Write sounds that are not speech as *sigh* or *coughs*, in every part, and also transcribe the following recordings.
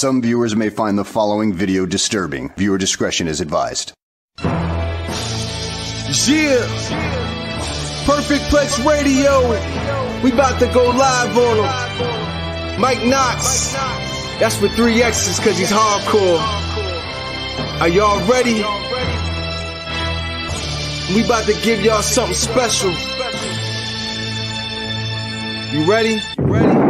Some viewers may find the following video disturbing. Viewer discretion is advised. Yeah. Perfect Plex Radio. We about to go live on him. Mike Knox. That's with three X's cause he's hardcore. Are y'all ready? We about to give y'all something special. You ready? Ready?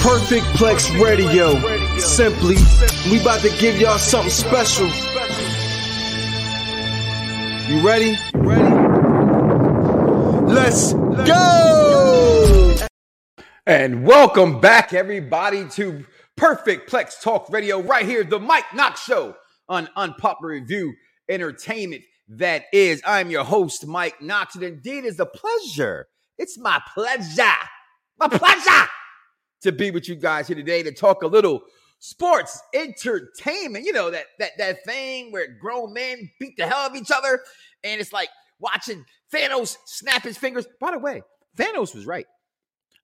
Perfect Plex Radio. Simply, we about to give y'all something special. You ready? Ready? Let's go! And welcome back, everybody, to Perfect Plex Talk Radio, right here, the Mike Knox Show on Unpopular Review Entertainment. That is, I'm your host, Mike Knox, and indeed is a pleasure. It's my pleasure, my pleasure to be with you guys here today to talk a little sports entertainment. You know that that that thing where grown men beat the hell out of each other, and it's like watching Thanos snap his fingers. By the way, Thanos was right.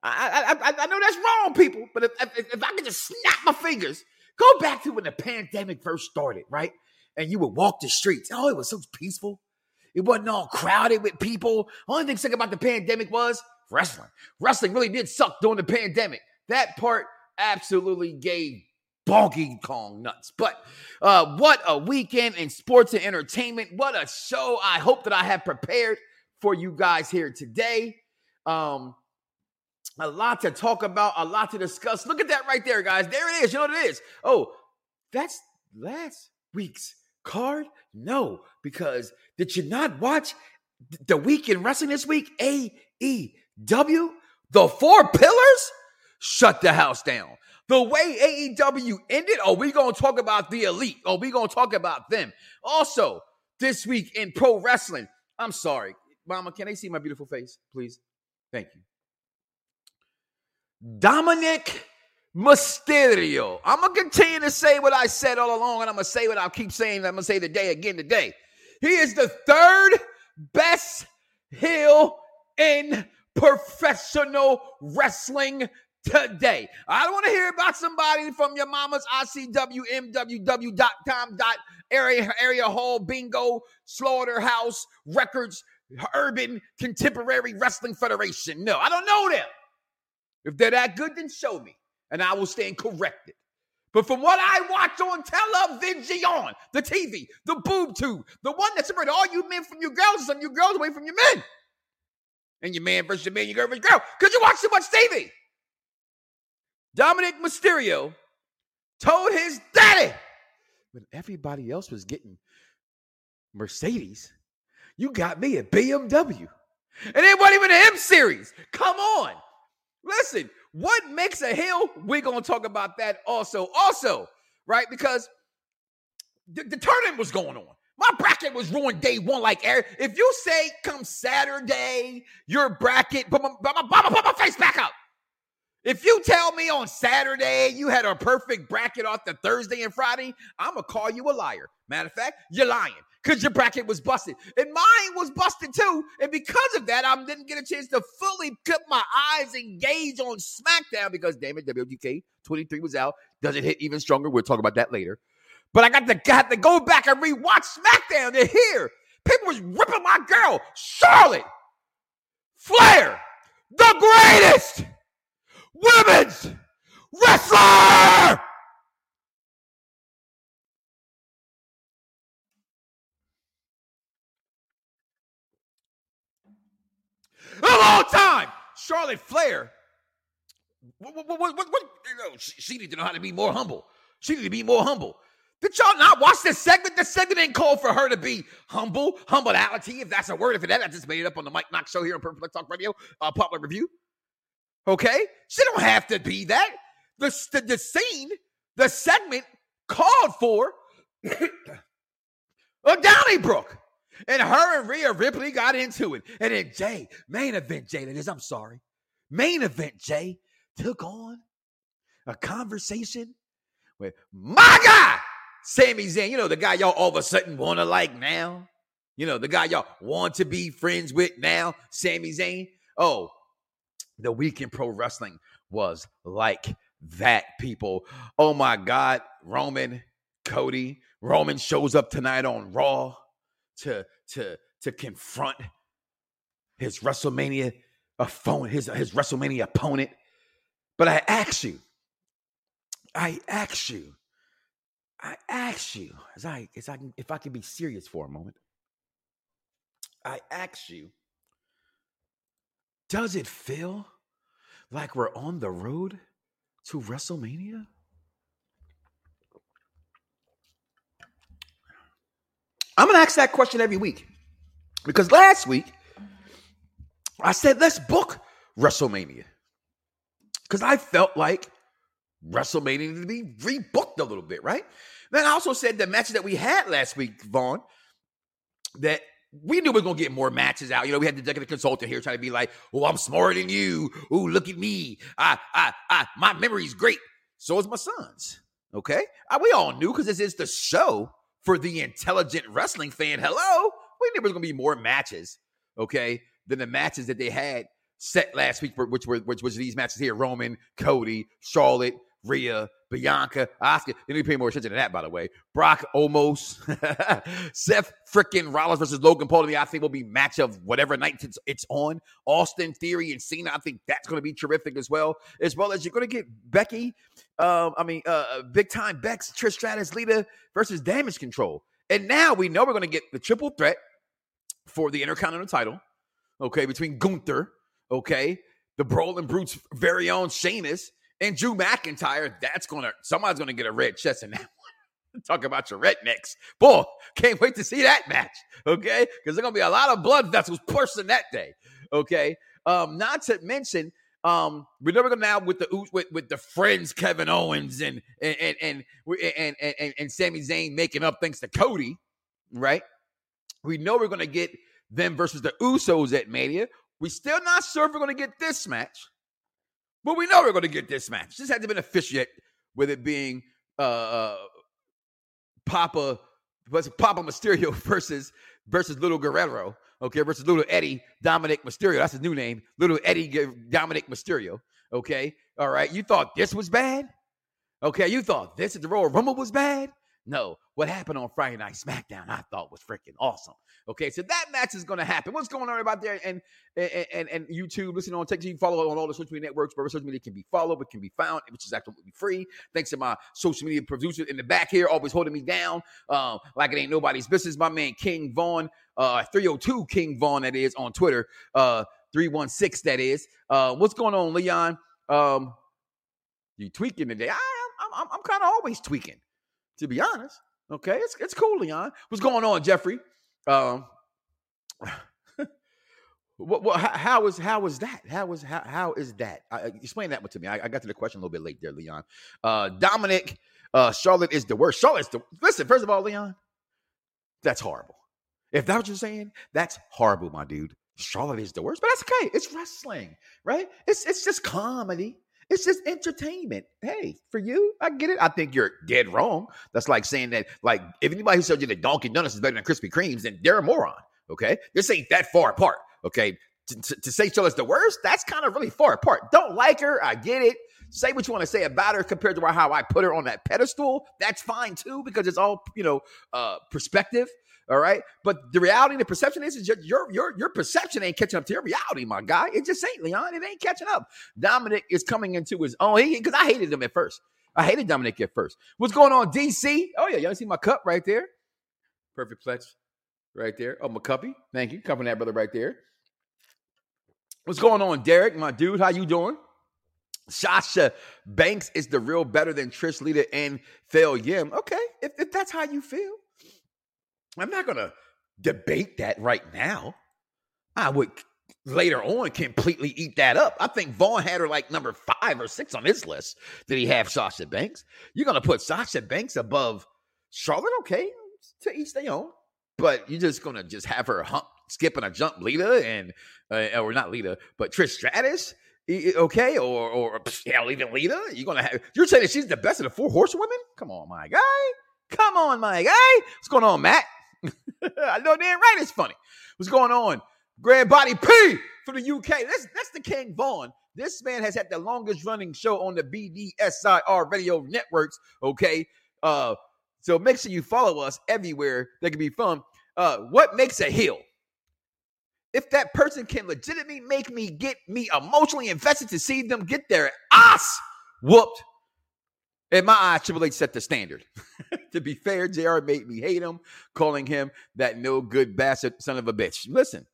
I I, I, I know that's wrong, people, but if, if, if I could just snap my fingers, go back to when the pandemic first started, right? And you would walk the streets. Oh, it was so peaceful. It wasn't all crowded with people. Only thing sick about the pandemic was wrestling. Wrestling really did suck during the pandemic. That part absolutely gave bonky Kong nuts. But uh, what a weekend in sports and entertainment. What a show I hope that I have prepared for you guys here today. Um, a lot to talk about, a lot to discuss. Look at that right there, guys. There it is. You know what it is? Oh, that's last week's card? No, because did you not watch the weekend wrestling this week? AEW? The four pillars? Shut the house down. The way AEW ended, oh, we gonna talk about the elite. Oh, we gonna talk about them. Also, this week in pro wrestling, I'm sorry, Mama, can they see my beautiful face, please? Thank you. Dominic Mysterio. I'm gonna continue to say what I said all along, and I'm gonna say what I'll keep saying. I'm gonna say today again today. He is the third best heel in professional wrestling today. I don't want to hear about somebody from your mama's ICWMWW.com dot area area hall bingo slaughterhouse records urban contemporary wrestling federation. No, I don't know them. If they're that good, then show me, and I will stand corrected. But from what I watch on television, the TV, the boob tube, the one that separated all you men from your girls and you girls away from your men, and your man versus your man, your girl versus girl, because you watch too much TV. Dominic Mysterio told his daddy when everybody else was getting Mercedes, you got me a BMW. And it wasn't even an M series. Come on. Listen, what makes a hill? We're going to talk about that also. Also, right? Because the, the tournament was going on. My bracket was ruined day one. Like, if you say come Saturday, your bracket, put my, put my, put my face back up. If you tell me on Saturday you had a perfect bracket off the Thursday and Friday, I'm gonna call you a liar. Matter of fact, you're lying because your bracket was busted. And mine was busted too. And because of that, I didn't get a chance to fully put my eyes engaged on SmackDown because damn it, WWK 23 was out. Does it hit even stronger? We'll talk about that later. But I got to got to go back and rewatch SmackDown to hear people was ripping my girl, Charlotte Flair, the greatest women's wrestler. Of all time, Charlotte Flair. What, what, what, what, you know, she, she needs to know how to be more humble. She needs to be more humble. Did y'all not watch this segment? The segment ain't called for her to be humble, humbleality, if that's a word. If it is, I just made it up on the Mike Knox show here on Perfect Talk Radio, uh, popular review. Okay? She don't have to be that. The, the, the scene, the segment called for *coughs* of Donnybrook. And her and Rhea Ripley got into it. And then Jay, main event Jay, that is, I'm sorry. Main event Jay took on a conversation with my guy, Sami Zayn. You know, the guy y'all all of a sudden want to like now. You know, the guy y'all want to be friends with now, Sami Zayn. Oh, the week in pro wrestling was like that, people. Oh my God, Roman, Cody, Roman shows up tonight on Raw to to to confront his WrestleMania opponent, his his WrestleMania opponent. But I ask you, I ask you, I ask you, as I as I if I can be serious for a moment, I ask you, does it feel like we're on the road to WrestleMania? I'm going to ask that question every week because last week I said, let's book WrestleMania because I felt like WrestleMania needed to be rebooked a little bit, right? Then I also said the matches that we had last week, Vaughn, that we knew we were gonna get more matches out. You know, we had the executive consultant here trying to be like, "Oh, I'm smarter than you. Oh, look at me. I, I, I, my memory's great. So is my son's. Okay, I, we all knew because this is the show for the intelligent wrestling fan. Hello, we knew there was gonna be more matches. Okay, than the matches that they had set last week, which were which was these matches here: Roman, Cody, Charlotte, Rhea, Bianca, Asuka. They need to pay more attention to that, by the way. Brock Omos. *laughs* Seth freaking Rollins versus Logan Paul I think will be match of whatever night it's, it's on. Austin Theory and Cena, I think that's going to be terrific as well. As well as you're going to get Becky, um, I mean, uh, uh, big time Bex, Trish Stratus, Lita versus Damage Control. And now we know we're going to get the triple threat for the Intercontinental title, okay, between Gunther, okay, the Brawling Brutes' very own Sheamus, and Drew McIntyre, that's gonna somebody's gonna get a red chest in that *laughs* one. Talk about your rednecks. Boy, can't wait to see that match. Okay. Because there's gonna be a lot of blood vessels pursing that day. Okay. Um, not to mention, um, we're never gonna now with the with, with the friends Kevin Owens and and and and and, and, and, and Sami Zayn making up thanks to Cody, right? We know we're gonna get them versus the Usos at Mania. We still not sure if we're gonna get this match. But we know we're going to get this match. This hasn't been official yet, with it being uh, uh Papa Papa Mysterio *laughs* versus versus Little Guerrero, okay, versus Little Eddie Dominic Mysterio. That's his new name, Little Eddie Dominic Mysterio. Okay, all right. You thought this was bad? Okay, you thought this at the Royal Rumble was bad? No, what happened on Friday Night SmackDown, I thought was freaking awesome. Okay, so that match is going to happen. What's going on about there? And and and YouTube, listen on TikTok, you follow on all the social media networks where social media can be followed, it can be found, which is absolutely free. Thanks to my social media producer in the back here, always holding me down, um, like it ain't nobody's business. My man King Vaughn, uh, 302 King Vaughn, that is on Twitter, uh, 316, that is. Uh, what's going on, Leon? Um, you tweaking today? I, I'm, I'm, I'm kind of always tweaking to be honest. Okay, it's it's cool, Leon. What's going on, Jeffrey? Um, *laughs* what, what how is how is that? How is how how is that? Uh, explain that one to me. I, I, got to the question a little bit late there, Leon. Uh, Dominic, uh, Charlotte is the worst. Charlotte's the listen. First of all, Leon, that's horrible. If that's what you're saying, that's horrible, my dude. Charlotte is the worst, but that's okay. It's wrestling, right? It's it's just comedy. It's just entertainment. Hey, for you, I get it. I think you're dead wrong. That's like saying that, like, if anybody who says you that Dunkin' Donuts is better than Krispy Kremes, then they're a moron. Okay, this ain't that far apart. Okay, to, to, to say Charlotte's the worst, that's kind of really far apart. Don't like her, I get it. Say what you want to say about her compared to how I put her on that pedestal. That's fine too, because it's all you know, uh, perspective. All right. But the reality and the perception is, is your, your, your perception ain't catching up to your reality, my guy. It just ain't, Leon. It ain't catching up. Dominic is coming into his own. Because I hated him at first. I hated Dominic at first. What's going on, DC? Oh, yeah. Y'all see my cup right there? Perfect Plex right there. Oh, my cuppy. Thank you. Cupping that brother right there. What's going on, Derek, my dude? How you doing? Sasha Banks is the real better than Trish Lita and Phil Yim. Okay, if, if that's how you feel. I'm not going to debate that right now. I would later on completely eat that up. I think Vaughn had her like number five or six on his list. Did he have Sasha Banks? You're going to put Sasha Banks above Charlotte? Okay, to each their own. but you're just gonna just have her hump, skip and a jump Lita and uh, or not Lita, but Trish Stratus. Okay, or or hell, even Lita. You're gonna have. You're saying she's the best of the four horsewomen? Come on, my guy. Come on, my guy. What's going on, Matt? *laughs* I know damn right it's funny. What's going on? Grand Body P from the UK. That's that's the King Vaughn. This man has had the longest running show on the BDSIR radio networks. Okay. Uh, so make sure you follow us everywhere that can be fun. Uh, what makes a heel? If that person can legitimately make me get me emotionally invested to see them get their ass whooped, in my eyes, Triple H set the standard. *laughs* to be fair, JR made me hate him, calling him that no good bastard son of a bitch. Listen,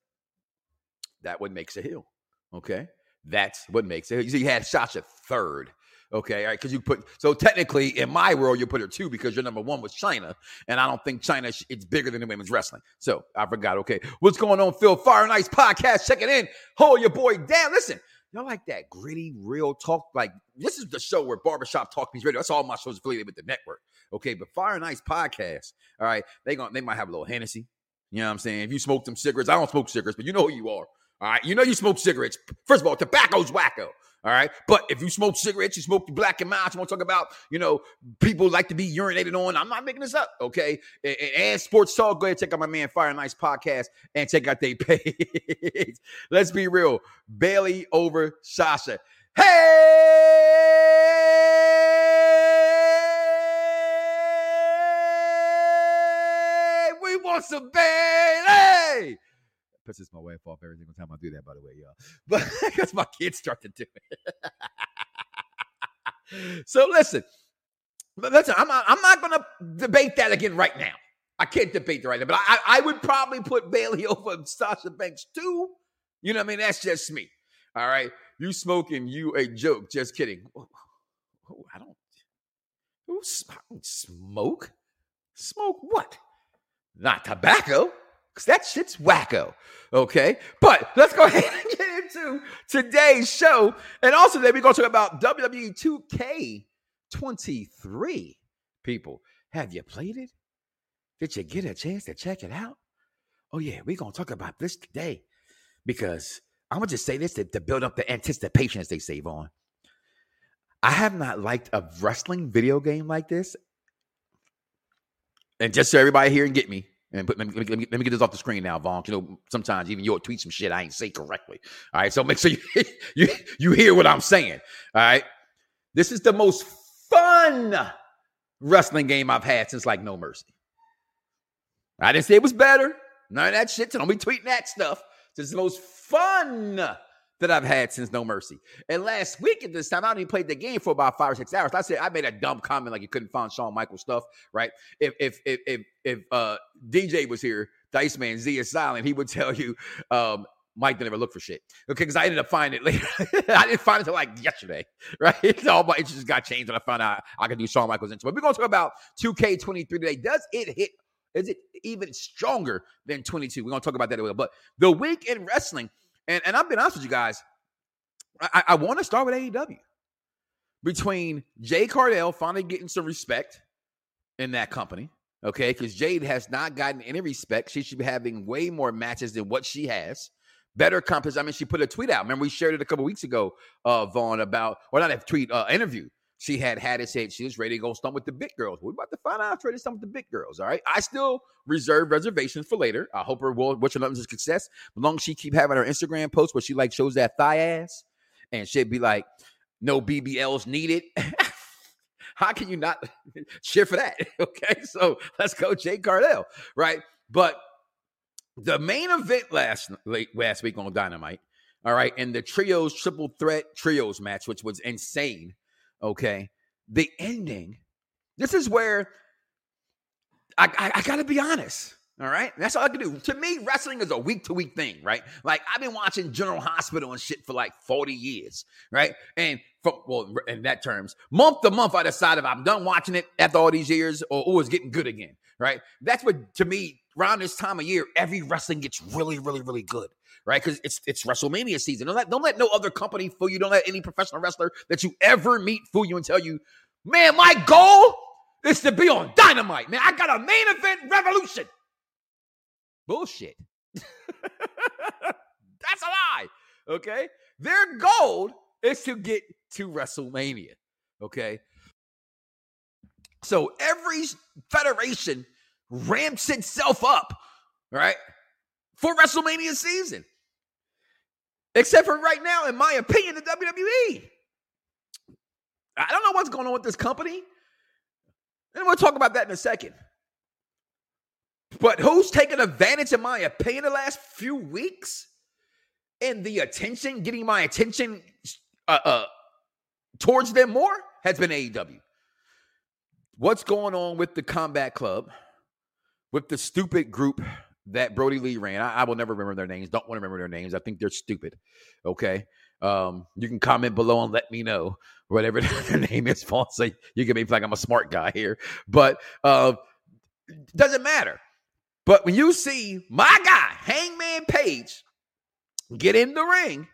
that what makes a heel. Okay. That's what makes it. You had Sasha third. Okay, all right, because you put so technically in my world you put her two because your number one was Chyna, and I don't think Chyna it's bigger than the women's wrestling. So I forgot. Okay, what's going on, Phil Fire Nice podcast? Checking in. Hold your boy down. Listen, y'all like that gritty, real talk. Like this is the show where barbershop talk means radio. That's all my shows affiliated with the network. Okay, but Fire and Ice podcast. All right, they going they might have a little Hennessy. You know what I'm saying? If you smoke them cigarettes, I don't smoke cigarettes, but you know who you are. All right. You know you smoke cigarettes. First of all, tobacco's wacko. All right. But if you smoke cigarettes, you smoke black and mild, you want to talk about, you know, people like to be urinated on. I'm not making this up. Okay. And, and sports talk, go ahead, and check out my man Fire Nice podcast and check out their *laughs* page. Let's be real. Bayley over Sasha. Hey! We want some Bayley! Pisses my wife off every single time I do that, by the way, y'all. *laughs* But because my kids start to do it. *laughs* so listen, listen, I'm not, I'm not going to debate that again right now. I can't debate that right now, but I, I would probably put Bayley *laughs* over Sasha Banks too. You know what I mean? That's just me. All right. You smoking, you a joke. Just kidding. Oh, I don't. Who smoke? Smoke what? Not tobacco because that shit's wacko. Okay. But let's go *laughs* ahead and get into today's show. And also, then we're going to talk about WWE 2K23. People, have you played it? Did you get a chance to check it out? Oh, yeah, we're going to talk about this today because I'm going to just say this to, to build up the anticipation, as they save on. I have not liked a wrestling video game like this. And just so everybody here and get me, and let, me, let, me, let me get this off the screen now, Vaughn. You know, sometimes even you'll tweet some shit I ain't say correctly. All right, so make sure *laughs* you, you you hear what I'm saying. All right, this is the most fun wrestling game I've had since like No Mercy. I didn't say it was better. None of that shit. So don't be tweeting that stuff. This is the most fun that I've had since No Mercy. And last week at this time, I only played the game for about five or six hours. I said I made a dumb comment like you couldn't find Shawn Michaels stuff, right? If if if if, if uh, DJ was here, Dice Man Z is silent, he would tell you um, Mike didn't ever look for shit. Okay, because I ended up finding it *laughs* later. I didn't find it until like yesterday, *laughs* right? *laughs* all my interests got changed when I found out I could do Shawn Michaels into it. We're gonna talk about 2K23 today. Does it hit? Is it even stronger than 22? We're gonna talk about that a little. But the week in wrestling and and I've been honest with you guys. I, I want to start with AEW. Between Jade Cargill finally getting some respect in that company, okay, because Jade has not gotten any respect. She should be having way more matches than what she has. Better competition. I mean, she put a tweet out. Remember, we shared it a couple weeks ago, uh, Vaughn, about, or not a tweet, uh, interview she had had it said she was ready to go stump with the big girls. We're about to find out if ready to stump with the big girls. All right. I still reserve reservations for later. I hope her will wish her nothing success. As long as she keep having her Instagram posts where she like shows that thigh ass and she'd be like, no BBLs needed. *laughs* How can you not *laughs* cheer for that? *laughs* Okay. So let's go, Jade Cargill. Right. But the main event last late last week on Dynamite. All right. And the trios triple threat trios match, which was insane Okay. The ending, this is where I, I, I got to be honest. All right. That's all I can do. To me, wrestling is a week to week thing, right? Like I've been watching General Hospital and shit for like 40 years, right? And from, well, in that terms, month to month, I decide if I'm done watching it after all these years or, oh, it's getting good again, right? That's what, to me, around this time of year, every wrestling gets really, really, really good right? Because it's it's WrestleMania season. Don't let don't let no other company fool you. Don't let any professional wrestler that you ever meet fool you and tell you, man, my goal is to be on Dynamite. Man, I got a main event revolution. Bullshit. *laughs* That's a lie. Okay. Their goal is to get to WrestleMania. Okay. So every federation ramps itself up, right, for WrestleMania season. Except for right now, in my opinion, the WWE. I don't know what's going on with this company. And we'll talk about that in a second. But who's taken advantage, in my opinion, the last few weeks? And the attention, getting my attention uh, uh, towards them more has been AEW. What's going on with the Combat Club, with the stupid group that Brodie Lee ran? I, I will never remember their names. Don't want to remember their names. I think they're stupid. Okay. Um, you can comment below and let me know whatever *laughs* their name is. False. You can be like I'm a smart guy here, but uh, doesn't matter. But when you see my guy Hangman Page get in the ring,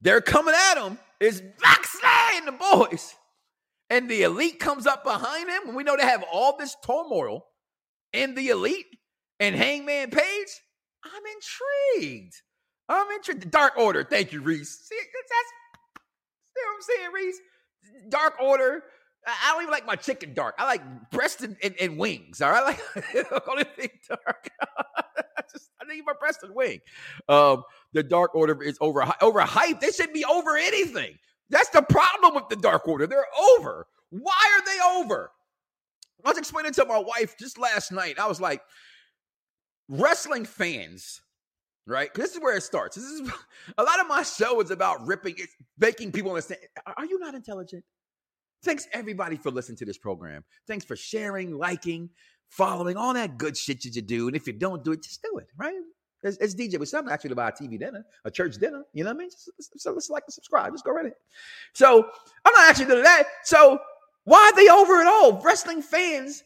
they're coming at him. It's Moxley and the boys, and the elite comes up behind him. And we know they have all this turmoil in the elite and Hangman Page. I'm intrigued. I'm intrigued. Dark Order. Thank you, Reese. See, that's, see what I'm saying, Reese? Dark Order. I don't even like my chicken dark. I like breast and, and, and wings. All right, *laughs* like *laughs* only thing dark. *laughs* I just I need my breast and wing. Um, the Dark Order is over overhyped. They should be over anything. That's the problem with the Dark Order. They're over. Why are they over? I was explaining to my wife just last night. I was like, wrestling fans, right? This is where it starts. This is *laughs* a lot of my show is about ripping, it, making people understand. Are you not intelligent? Thanks everybody for listening to this program. Thanks for sharing, liking, following, all that good shit that you do. And if you don't do it, just do it, right? It's, it's DJ with something actually to buy a TV dinner, a church dinner. You know what I mean? So let's, let's like and subscribe. Just go right ahead. So I'm not actually doing that. So why are they over at all? Wrestling fans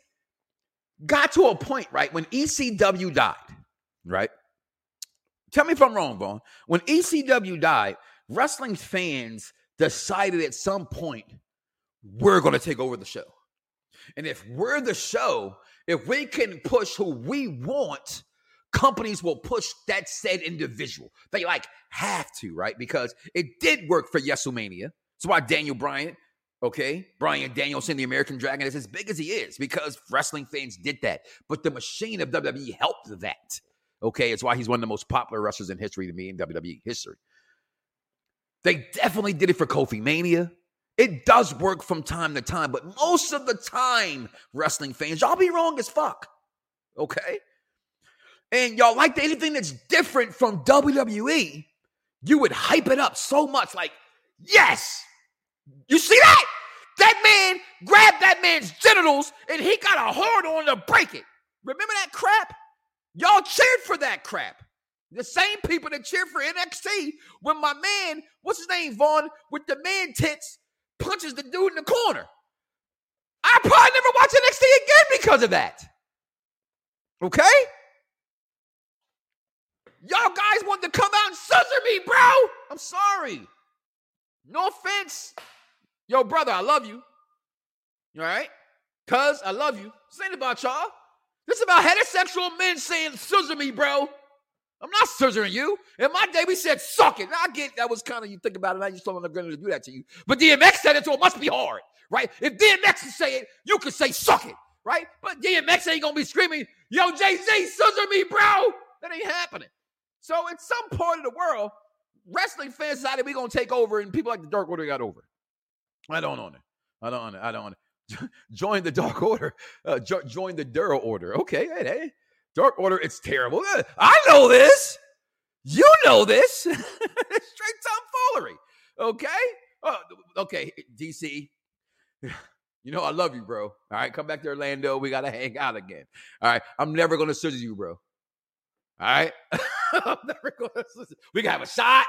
got to a point, right? When ECW died, right? Tell me if I'm wrong, Vaughn. When ECW died, wrestling fans decided at some point we're going to take over the show. And if we're the show, if we can push who we want, companies will push that said individual. They like have to, right? Because it did work for WrestleMania. That's why Daniel Bryan, okay, Bryan Danielson, the American Dragon, is as big as he is because wrestling fans did that. But the machine of WWE helped that. Okay, it's why he's one of the most popular wrestlers in history to me in WWE history. They definitely did it for Kofi Mania. It does work from time to time, but most of the time, wrestling fans, y'all be wrong as fuck. Okay? And y'all like anything that's different from WWE, you would hype it up so much like, yes, you see that? That man grabbed that man's genitals and he got a hard on to break it. Remember that crap? Y'all cheered for that crap. The same people that cheered for NXT when my man, what's his name, Vaughn, with the man tits punches the dude in the corner. I probably never watch NXT again because of that. Okay? Y'all guys want to come out and scissor me, bro. I'm sorry. No offense. Yo, brother, I love you. All right? Cuz I love you. This ain't about y'all. This is about heterosexual men saying scissor me, bro. I'm not scissoring you. In my day, we said suck it. I get that was kind of you think about it. I just told them I'm going to do that to you. But DMX said it, so it must be hard, right? If DMX can say it, you can say suck it, right? But DMX ain't gonna be screaming, "Yo, Jay Z, scissor me, bro." That ain't happening. So in some part of the world, wrestling fans decided we're gonna take over, and people like the Dark Order got over. I don't own it. I don't own it. I don't own it. *laughs* join the Dark Order. Uh, jo- join the Duro Order. Okay, hey, hey. Dark Order, it's terrible. Uh, I know this. You know this. *laughs* Straight tomfoolery. Okay? Oh, okay, DC. *sighs* You know I love you, bro. All right, come back to Orlando. We gotta hang out again. All right, I'm never gonna scissor you, bro. All right, *laughs* I'm never gonna. Scissor. We can have a shot.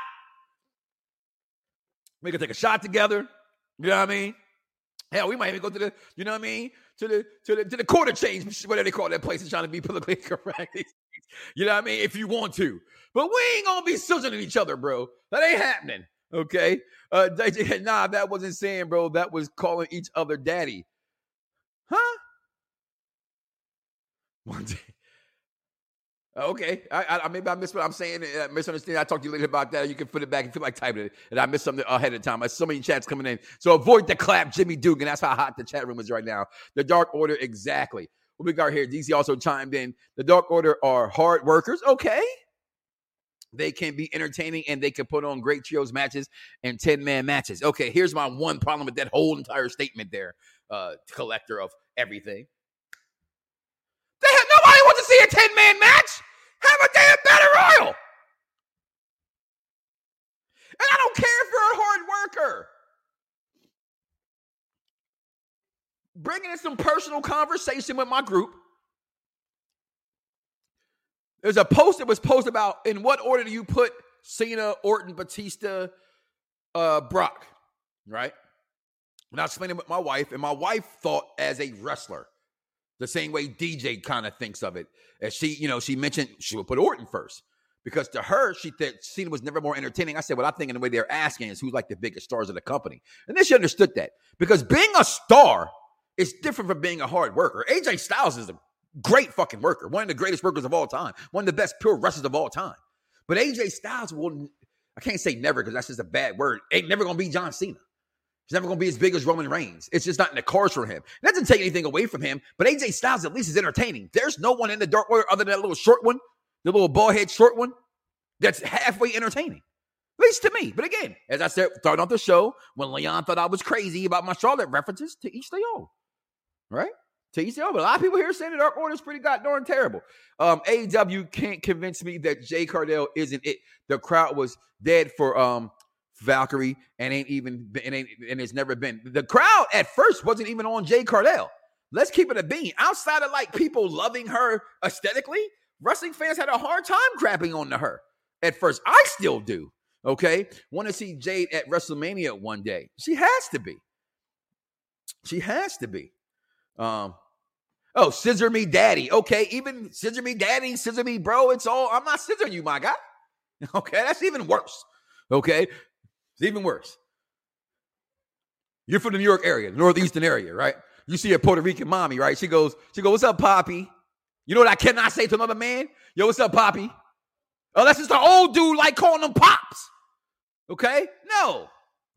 We can take a shot together. You know what I mean? Hell, we might even go to the, you know what I mean? To the to the to the quarter change, whatever they call that place, and trying to be politically *laughs* correct. you know what I mean? If you want to, but we ain't gonna be scissoring each other, bro. That ain't happening. Okay. Uh, *laughs* nah, that wasn't saying, bro. That was calling each other daddy. Huh? *laughs* One day. Okay, I, I maybe I missed what I'm saying. I misunderstand. I talk to you later about that. You can put it back and feel like typing it, and I missed something ahead of time. There's so many chats coming in, so avoid the clap, Jimmy Dugan. That's how hot the chat room is right now. The Dark Order, exactly. What we got here? DC also chimed in. The Dark Order are hard workers. Okay, they can be entertaining and they can put on great trios matches and 10 man matches. Okay, here's my one problem with that whole entire statement there, uh, collector of everything. See a 10 man match. Have a damn battle royal. And I don't care if you're a hard worker. Bringing in some personal conversation with my group. There's a post that was posted about in what order do you put Cena, Orton, Batista, uh, Brock, right? And I was explaining with my wife, and my wife thought as a wrestler the same way DJ kind of thinks of it. As she, you know, she mentioned she would put Orton first because to her, she thought Cena was never more entertaining. I said, what I think in the way they're asking is who's like the biggest stars of the company. And then she understood that because being a star is different from being a hard worker. AJ Styles is a great fucking worker, one of the greatest workers of all time, one of the best pure wrestlers of all time. But AJ Styles will, I can't say never because that's just a bad word, ain't never going to be John Cena. He's never going to be as big as Roman Reigns. It's just not in the cards for him. That doesn't take anything away from him, but AJ Styles at least is entertaining. There's no one in the Dark Order other than that little short one, the little bald head short one, that's halfway entertaining. At least to me. But again, as I said, starting off the show, when Leon thought I was crazy about my Charlotte references, to each their. Right? To each. But a lot of people here saying the Dark Order is pretty goddamn terrible. Um, AEW can't convince me that Jade Cargill isn't it. The crowd was dead for um Valkyrie and ain't even and ain't and it's never been. The crowd at first wasn't even on Jade Cargill. Let's keep it a bean. Outside of like people loving her aesthetically, wrestling fans had a hard time crapping on to her at first. I still do. Okay. Want to see Jade at WrestleMania one day. She has to be. She has to be. Um, oh, scissor me daddy. Okay, even scissor me daddy, scissor me bro. It's all I'm not scissoring you, my guy. *laughs* Okay, that's even worse. Okay, it's even worse. You're from the New York area, the northeastern area, right? You see a Puerto Rican mommy, right? She goes, she goes, "What's up, Poppy?" You know what I cannot say to another man? Yo, what's up, Poppy? That's just an old dude like calling them pops. Okay? No.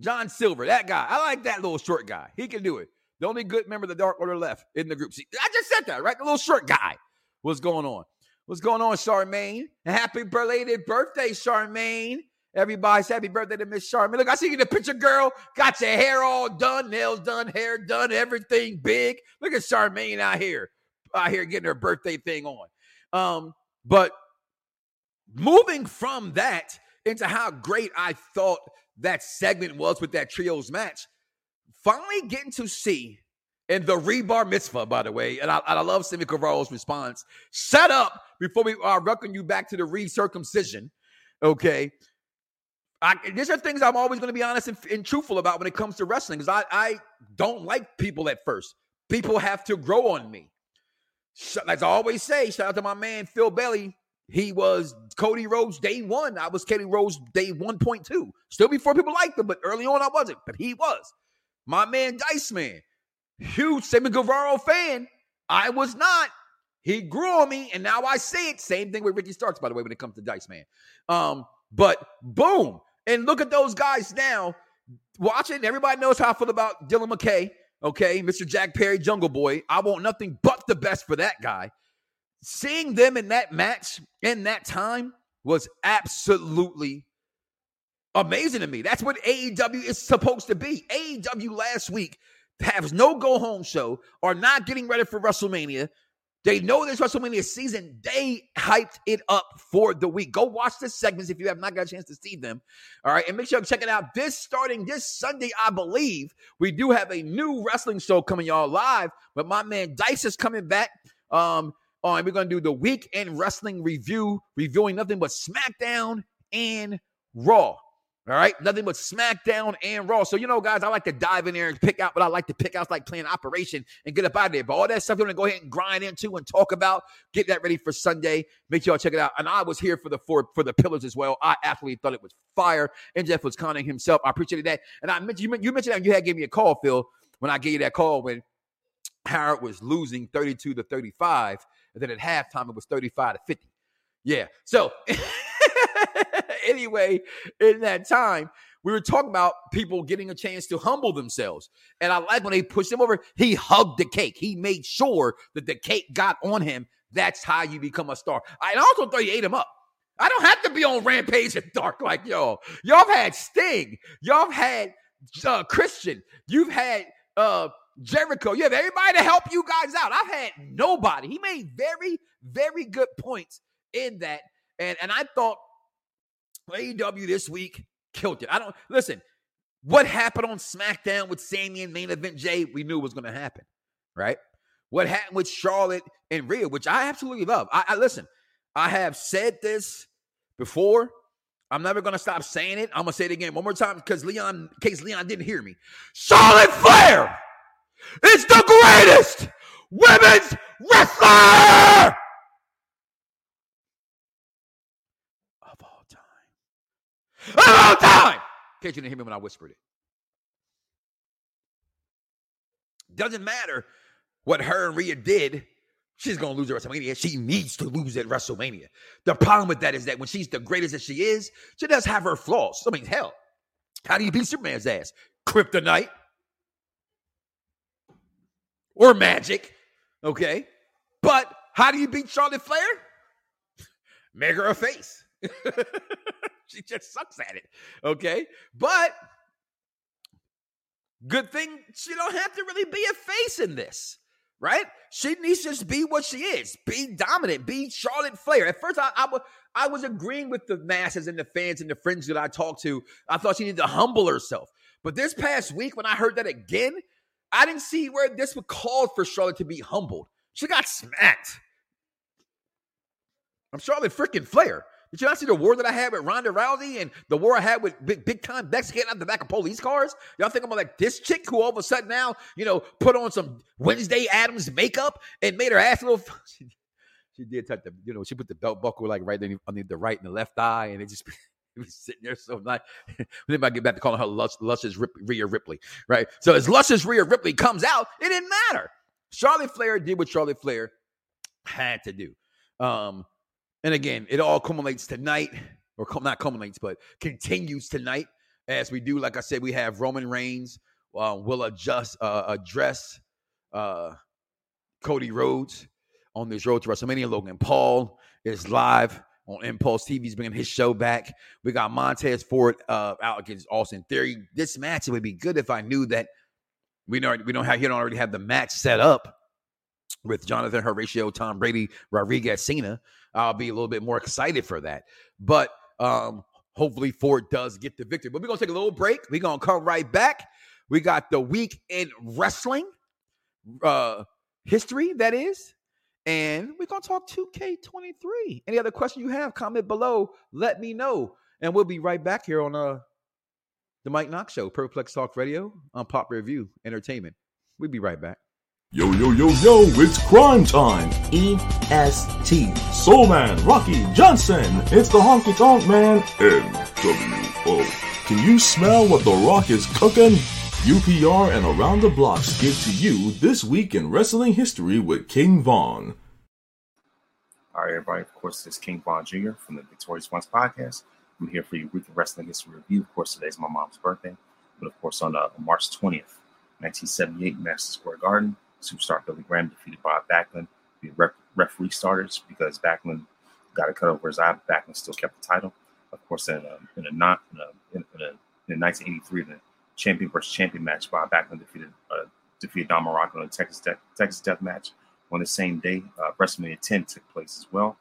John Silver, that guy. I like that little short guy. He can do it. The only good member of the Dark Order left in the group. See, I just said that, right? The little short guy. What's going on? What's going on, Charmaine? Happy belated birthday, Charmaine. Everybody say happy birthday to Miss Charmaine. Look, I see you in the picture, girl. Got your hair all done, nails done, hair done, everything big. Look at Charmaine out here, out here getting her birthday thing on. Um, but moving from that into how great I thought that segment was with that trios match, finally getting to see in the rebar mitzvah, by the way, and I, I love Sammy Guevara's response. Shut up before we are uh, welcome you back to the recircumcision. Okay. I, these are things I'm always going to be honest and, and, truthful about when it comes to wrestling because I, I don't like people at first. People have to grow on me. As I always say, shout out to my man Phil Bailey. He was Cody Rhodes day one. I was Cody Rhodes day 1.2. Still before people liked him, but early on I wasn't. But he was. My man Dice Man, huge Sammy Guevara fan. I was not. He grew on me, and now I see it. Same thing with Ricky Starks, by the way, when it comes to Dice Man. Um, but boom, and look at those guys now. Watching, everybody knows how I feel about Dylan McKay. Okay, Mr. Jack Perry, Jungle Boy. I want nothing but the best for that guy. Seeing them in that match in that time was absolutely amazing to me. That's what AEW is supposed to be. AEW last week has no go home show, are not getting ready for WrestleMania. They know this WrestleMania season. They hyped it up for the week. Go watch the segments if you have not got a chance to see them. All right. And make sure you check it out. This starting this Sunday, I believe, we do have a new wrestling show coming y'all live. But my man Dice is coming back. Um, on we're gonna do the weekend wrestling review, reviewing nothing but SmackDown and Raw. All right, nothing but SmackDown and Raw. So you know, guys, I like to dive in there and pick out what I like to pick out. Like playing Operation and get up out of there. But all that stuff you want to go ahead and grind into and talk about. Get that ready for Sunday. Make sure y'all check it out. And I was here for the for for the pillars as well. I absolutely thought it was fire. And Jeff was conning himself. I appreciated that. And I mentioned you, you mentioned that you had gave me a call, Phil, when I gave you that call when Howard was losing 32 to 35. And then at halftime, it was 35 to 50. Yeah. So *laughs* anyway, in that time, we were talking about people getting a chance to humble themselves. And I like when they pushed him over, he hugged the cake. He made sure that the cake got on him. That's how you become a star. I also thought he ate him up. I don't have to be on Rampage and Dark like y'all. Y'all have had Sting. Y'all have had uh, Christian. You've had uh, Jericho. You have everybody to help you guys out. I've had nobody. He made very, very good points in that. And, and I thought AEW this week killed it. I don't listen. What happened on SmackDown with Sami and main event Jay, we knew was going to happen, right? What happened with Charlotte and Rhea, which I absolutely love. I, I listen. I have said this before. I'm never gonna stop saying it. I'm gonna say it again one more time because Leon, in case Leon didn't hear me. Charlotte Flair is the greatest women's wrestler of all all time. In case you didn't hear me when I whispered it. Doesn't matter what her and Rhea did She's going to lose at WrestleMania. She needs to lose at WrestleMania. The problem with that is that when she's the greatest that she is, she does have her flaws. I mean, hell, how do you beat Superman's ass? Kryptonite or magic, okay? But how do you beat Charlotte Flair? *laughs* Make her a face. *laughs* *laughs* she just sucks at it, okay? But good thing she don't have to really be a face in this right? She needs to just be what she is. Be dominant. Be Charlotte Flair. At first, I, I, I was agreeing with the masses and the fans and the friends that I talked to. I thought she needed to humble herself. But this past week, when I heard that again, I didn't see where this would call for Charlotte to be humbled. She got smacked. I'm Charlotte freaking Flair. Did not see the war that I had with Ronda Rousey and the war I had with big, big time Bex getting out the back of police cars? Y'all think I'm like this chick who all of a sudden now, you know, put on some Wednesday Addams makeup and made her ass a little. *laughs* She, she did touch the, you know, she put the belt buckle like right underneath the right and the left eye, and it just *laughs* was sitting there so nice. *laughs* then I get back to calling her Lush, Luscious Rip, Rhea Ripley, right? So as Luscious Rhea Ripley comes out, it didn't matter. Charlotte Flair did what Charlotte Flair had to do. Um, and again, it all culminates tonight, or not culminates, but continues tonight as we do. Like I said, we have Roman Reigns uh, will adjust uh, address uh, Cody Rhodes on this road to WrestleMania. Logan Paul is live on Impaulsive. He's bringing his show back. We got Montez Ford uh, out against Austin Theory. This match it would be good if I knew that we know we don't have he don't already have the match set up with Jonathan Horatio, Tom Brady, Rodriguez, Cena. I'll be a little bit more excited for that. But um, hopefully Ford does get the victory. But we're gonna take a little break. We're gonna come right back. We got the week in wrestling uh history, that is. And we're gonna talk 2K23. Any other question you have, comment below. Let me know. And we'll be right back here on uh the Mike Knox Show, Perplex Talk Radio on Pop Review Entertainment. We'll be right back. Yo, yo, yo, yo, it's Cryme Tyme. EST. Soul Man, Rocky Johnson. It's the Honky Tonk Man, NWO. Can you smell what The Rock is cooking? UPR and Around the Blocks give to you this week in wrestling history with King Vaughn. All right, everybody. Of course, this is King Vaughn Jr. from the Victorious Ones podcast. I'm here for your weekly wrestling history review. Of course, today's my mom's birthday, but of course, on uh, March 20th, 1978, Madison Square Garden, superstar Billy Graham defeated Bob Backlund. The ref- referee starters because Backlund got a cut over his eye. Backlund still kept the title. Of course, in a in a not in a, in, a, in 1983, the champion versus champion match, Bob Backlund defeated uh, defeated Don Muraco in a Texas De- Texas Death match. On the same day, uh, WrestleMania 10 took place as well.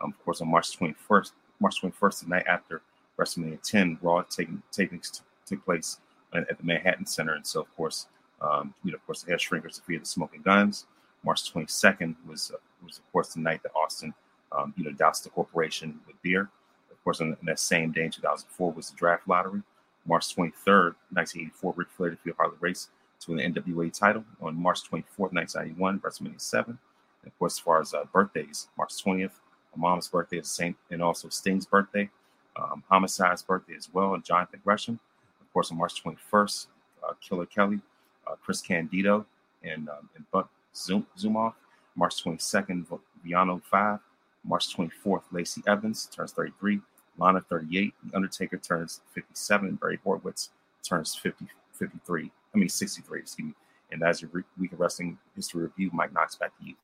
Um, of course, on March 21st, March 21st, the night after WrestleMania 10, Raw taking tapings took place at the Manhattan Center, and so of course um, you know, of course, the Hair Shrinkers defeated the Smoking Gunns. March 22nd was, uh, was of course, the night that Austin, um, you know, doused the corporation with beer. Of course, on, that same day in 2004 was the draft lottery. March 23rd, 1984, Ric Flair defeated Harley Race to an NWA title. On March 24th, 1991, WrestleMania 7. And of course, as far as uh, birthdays, March 20th, my mom's birthday is the same, and also Sting's birthday, um, Homicide's birthday as well, and Jonathan Gresham. Of course, on March 21st, uh, Killer Kelly uh, Chris Candido and, um, and Buck Zoom, Zumhofe. March 22nd, Viano 5, March 24th, Lacey Evans turns 33. Lana 38. The Undertaker turns 57. Barry Horowitz turns 50, 53. I mean 63, excuse me. And that's your week of wrestling history review. Mike Knoxxx back to you.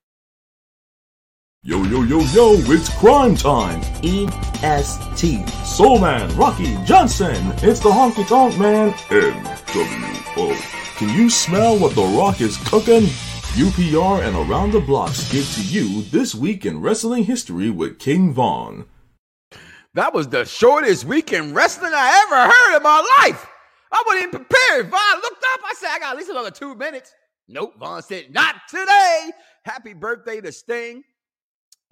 Yo, yo, yo, yo, it's Cryme Tyme! EST. Soul Man, Rocky, Johnson, it's the Honky Tonk Man, NWO. Can you smell what The Rock is cooking? UPR and Around the Blocks give to you This Week in Wrestling History with King Von. That was the shortest week in wrestling I ever heard in my life. I wasn't even prepared. Von looked up. I said, I got at least another two minutes. Nope. Von said, not today. Happy birthday to Sting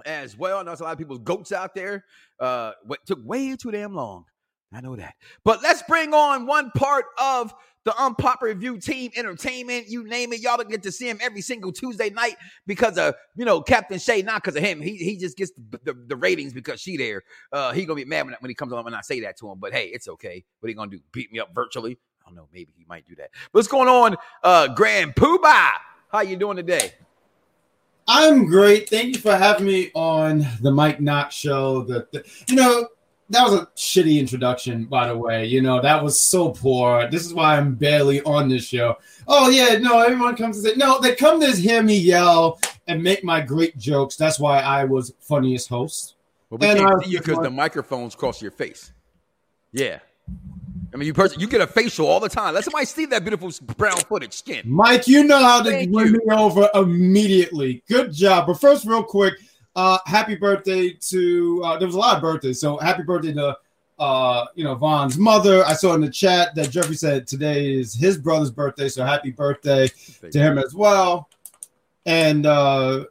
as well. I know a lot of people's goats out there. Uh, took way too damn long. I know that. But let's bring on one part of the unpopular review team entertainment. You name it, y'all get to see him every single Tuesday night because of you know Captain Shay. Not because of him. He he just gets the, the, the, ratings because she there. Uh, he gonna be mad when, when he comes on when I say that to him. But hey, it's okay. What he gonna do? Beat me up virtually? I don't know. Maybe he might do that. What's going on, uh, Grand Poobah? How you doing today? I'm great. Thank you for having me on the Mike Knoxxx show. The, the, you know that was a shitty introduction, by the way. You know that was so poor. This is why I'm barely on this show. Oh yeah, no, everyone comes to say no. They come to hear me yell and make my great jokes. That's why I was funniest host. Well, we and can't see you because the microphone's cross your face. Yeah. I mean, you person, you get a facial all the time. Let somebody see that beautiful brown footage skin. Mike, you know how to Thank win you. me over immediately. Good job. But first, real quick, uh, happy birthday to uh, there was a lot of birthdays. So happy birthday to uh, you know Von's mother. I saw in the chat that Jeffrey said today is his brother's birthday. So happy birthday Thank to him as well. And uh,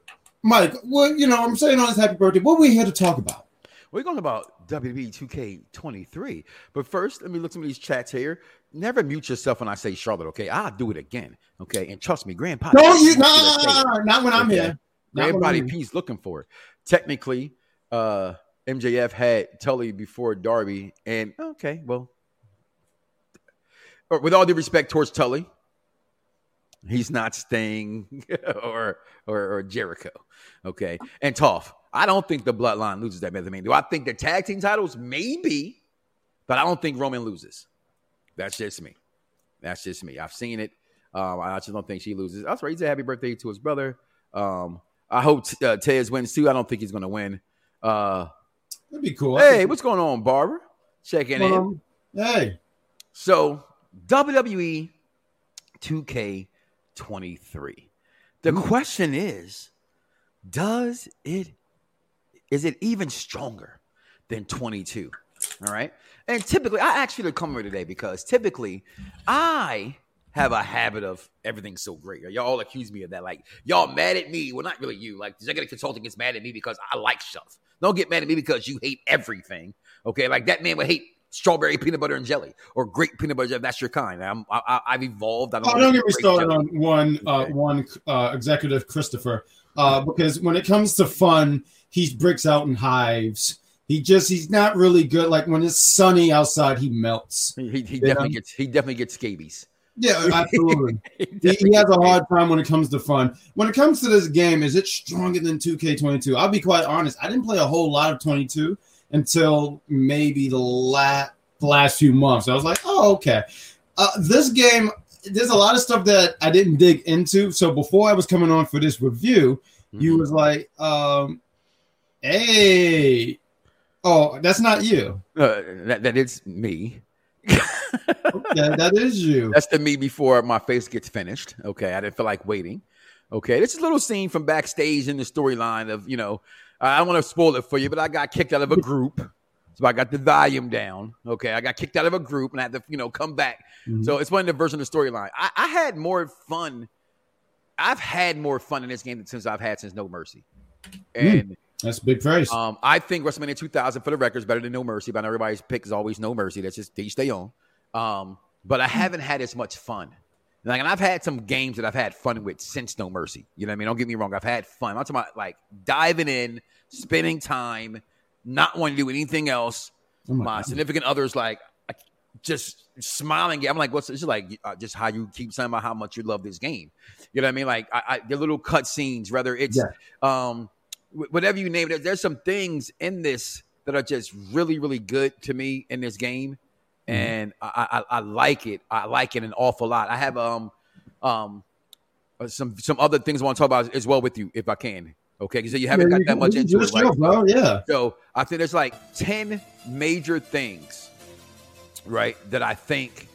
Mike, what you know, I'm saying on his happy birthday. What are we here to talk about? We're going about WWE 2K23. But first, let me look some of these chats here. Never mute yourself when I say Charlotte, okay? I'll do it again, okay? And trust me, Grandpa. Don't you? Nah, not when I'm okay? here. Grandpa P's looking for it. Technically, uh, MJF had Tully before Darby, and okay, well, with all due respect towards Tully, he's not staying *laughs* or, or, or Jericho, okay? And Tough, I don't think the bloodline loses that match. I mean, do I think the tag team titles? Maybe, but I don't think Roman loses. That's just me. That's just me. I've seen it. Um, I just don't think she loses. Also, he said happy birthday to his brother. Um, I hope uh, Tez wins too. I don't think he's going to win. Uh, That'd be cool. Hey, what's going on, Barbara? Checking in. Hey. So WWE 2K23. The Ooh. question is, does it is it even stronger than 22? All right. And typically, I asked you to come here today because typically I have a habit of everything's so great. Y'all all accuse me of that. Like, y'all mad at me. Well, not really you. Like, executive consulting gets mad at me because I like stuff. Don't get mad at me because you hate everything. Okay. Like, that man would hate strawberry peanut butter and jelly or grape peanut butter. That's your kind. I'm, I, have evolved. I don't, oh, don't get me started jelly. on one, uh, okay. uh, one uh, executive, Christopher, uh, because when it comes to fun, he breaks out in hives. He just he's not really good. Like when it's sunny outside, he melts. He, he, he definitely gets he definitely gets scabies. Yeah, *laughs* absolutely. he, he, has a hard time when it comes to fun. When it comes to this game, is it stronger than 2K22? I'll be quite honest. I didn't play a whole lot of 22 until maybe the last the last few months. I was like, oh, okay. Uh, this game, there's a lot of stuff that I didn't dig into. So before I was coming on for this review, mm-hmm. you was like, um, Hey. Oh, that's not you. Uh, that, that is me. *laughs* okay, that is you. That's the me before my face gets finished. Okay, I didn't feel like waiting. Okay, this is a little scene from backstage in the storyline of you know I don't want to spoil it for you, but I got kicked out of a group, so I got the volume down. Okay, I got kicked out of a group and I had to you know come back. Mm-hmm. So it's one of the version of the storyline. I, I had more fun. I've had more fun in this game since I've had since No Mercy, mm. and. Mm that's a big praise. Um, I think WrestleMania 2000 for the record is better than No Mercy, but everybody's pick is always No Mercy. That's just they stay on. Um, but I haven't had as much fun. Like, and I've had some games that I've had fun with since No Mercy. You know what I mean? Don't get me wrong. I've had fun. I'm talking about like diving in, spending time, not wanting to do anything else. Oh my, my significant others like just smiling. I'm like, what's this? like uh, just how you keep saying about how much you love this game. You know what I mean? Like I, I the little cut scenes, whether it's yeah. um whatever you name it, there's some things in this that are just really, really good to me in this game, and I, I, I like it. I like it an awful lot. I have um um uh, some some other things I want to talk about as well with you if I can. Okay, because you haven't Yeah, got you that much into it, right? bro. Yeah. So I think there's like 10 major things, right, that I think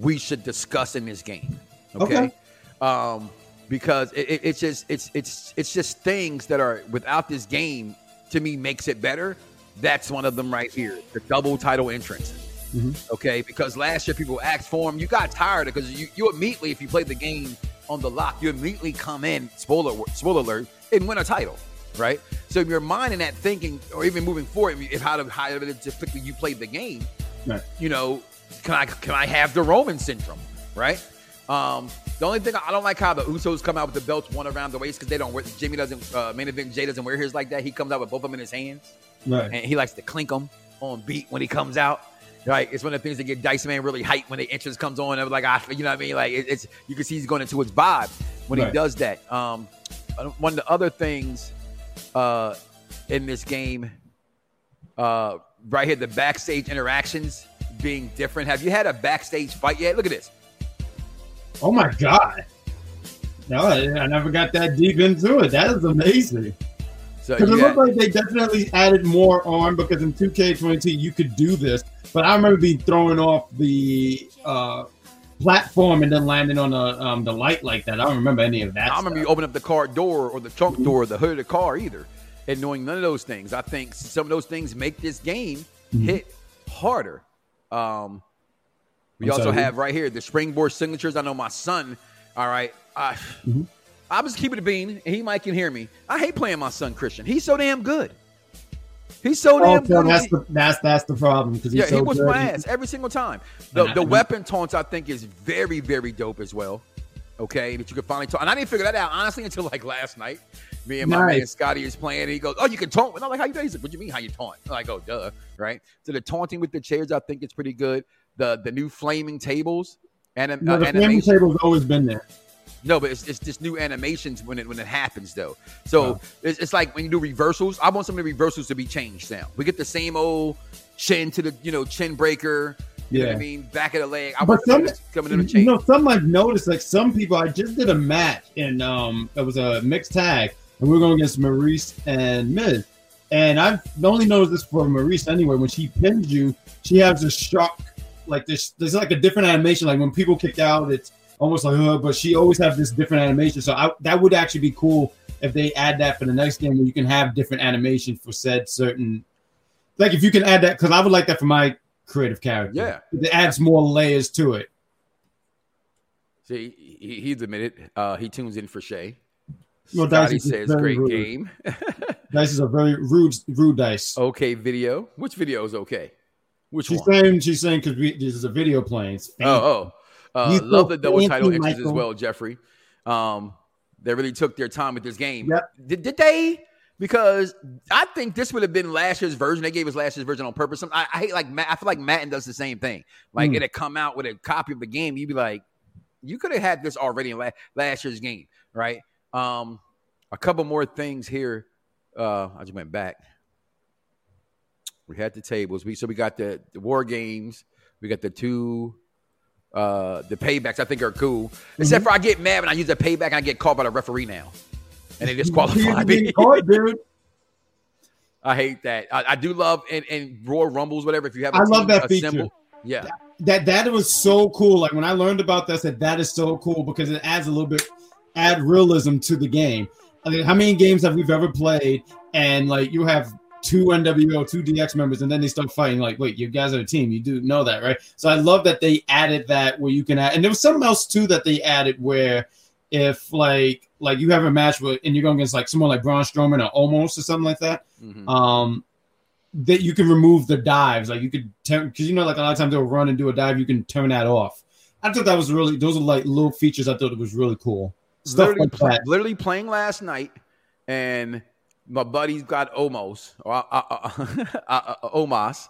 we should discuss in this game. Okay. Okay. Um, because it, it- it's just it's it's it's just things that are without this game to me makes it better. That's one of them right here. The double title entrance. Mm-hmm. Okay, because last year people asked for him. You got tired because you, you immediately, if you played the game on the lock, you immediately come in, spoiler spoiler alert, and win a title, right? So if your mind in that thinking, or even moving forward, if how to how typically you played the game, Right. you know, can I can I have the Roman syndrome, right? Um, the only thing I don't like how the Usos come out with the belts one around the waist because they don't wear. Jimmy doesn't uh, main event. Jay doesn't wear his like that. He comes out with both of them in his hands Right. and he likes to clink them on beat when he comes out. Right, it's one of the things that get Dice Man really hyped when the entrance comes on. I'm like, you know what I mean? Like, it, it's you can see he's going into his vibe when he does that. Um, one of the other things uh, in this game, uh, right here, the backstage interactions being different. Have you had a backstage fight yet? Look at this. Oh my god. No, I, never got that deep into it. That is amazing. So Because it you looked got- like they definitely added more on because in 2K22 you could do this, but I remember being thrown off the uh, platform and then landing on the um, the light like that. I don't remember any of that. I remember you stuff. open up the car door or the trunk door or the hood of the car either, and knowing none of those things. I think some of those things make this game Mm-hmm. hit harder. Um, we I'm also sorry. have right here the springboard signatures. I know my son. All right, I, Mm-hmm. I was keeping it bean, and he might can hear me. I hate playing my son Christian. He's so damn good. He's so Oh, damn good. that's the that's that's the problem because Yeah, so he was good. my ass every single time. The the weapon taunts I think is very very dope as well. Okay, that you could finally taunt, and I didn't figure that out honestly until like last night. Me and my Nice. man Scotty is playing, and he goes, "Oh, you can taunt." And I'm like, "How you do?" He's like, "What do you mean how you taunt?" I'm like, "Oh, duh." Right. So the taunting with the chairs, I think it's pretty good. The the new flaming tables and uh, No, the family animation. table's always been there. No, but it's, it's just new animations when it when it happens though. So Oh. it's, it's like when you do reversals. I want some of the reversals to be changed now. We get the same old chin to the you know chin breaker. You know what I mean? Back of the leg. I But some coming in you change. know, some I've noticed, like some people, I just did a match and um, it was a mixed tag, and we are going against Maryse and Miz. And I've only noticed this for Maryse anyway. When she pins you, she has a shock, like there's There's like a different animation. Like when people kick out, it's almost like, uh, but she always has this different animation. So I, that would actually be cool if they add that for the next game, where you can have different animation for said certain. Like if you can add that, because I would like that for my creative character. Yeah. it adds more layers to it. See, he, he's admitted uh, he tunes in for Shay. Well, Scotty Dice is says, "Great rude. game." *laughs* Dice is a very rude, rude dice. okay, video. Which video is okay? Which she's one? saying she's saying because this is a video playing. Oh, oh. Uh, love the double title entries as well, Jeffrey. Um, they really took their time with this game. Yep. Did, did they? Because I think this would have been last year's version. They gave us last year's version on purpose. Some- I, I hate like Matt. I feel like Madden does the same thing. Like Hmm. it'd come out with a copy of the game. You'd be like, you could have had this already in la- last year's game, right? Um, a couple more things here. Uh, I just went back. We had the tables. We so we got the, the war games. We got the two uh the paybacks I think are cool. Except for I get mad when I use a payback and I get called by the referee now. And they disqualify *laughs* me. caught, dude. *laughs* I hate that. I, I do love and, and Royal Rumbles, whatever. If you have a I love that feature. assemble- Yeah. That that was so cool. Like when I learned about that, I said that is so cool because it adds a little bit add realism to the game. I mean, how many games have we've ever played and like you have two NWO, two DX members, and then they start fighting? Like, wait, you guys are a team. You do know that, right? So I love that they added that where you can add, and there was something else too that they added where if like like you have a match with and you're going against like someone like Braun Strowman or Omos or something like that, Mhm. um that you can remove the dives like you could turn because you know like a lot of times they'll run and do a dive you can turn that off i thought that was really those are like little features i thought it was really cool stuff literally, like that literally playing last night, and my buddy's got Omos or *laughs* uh, uh, Omos,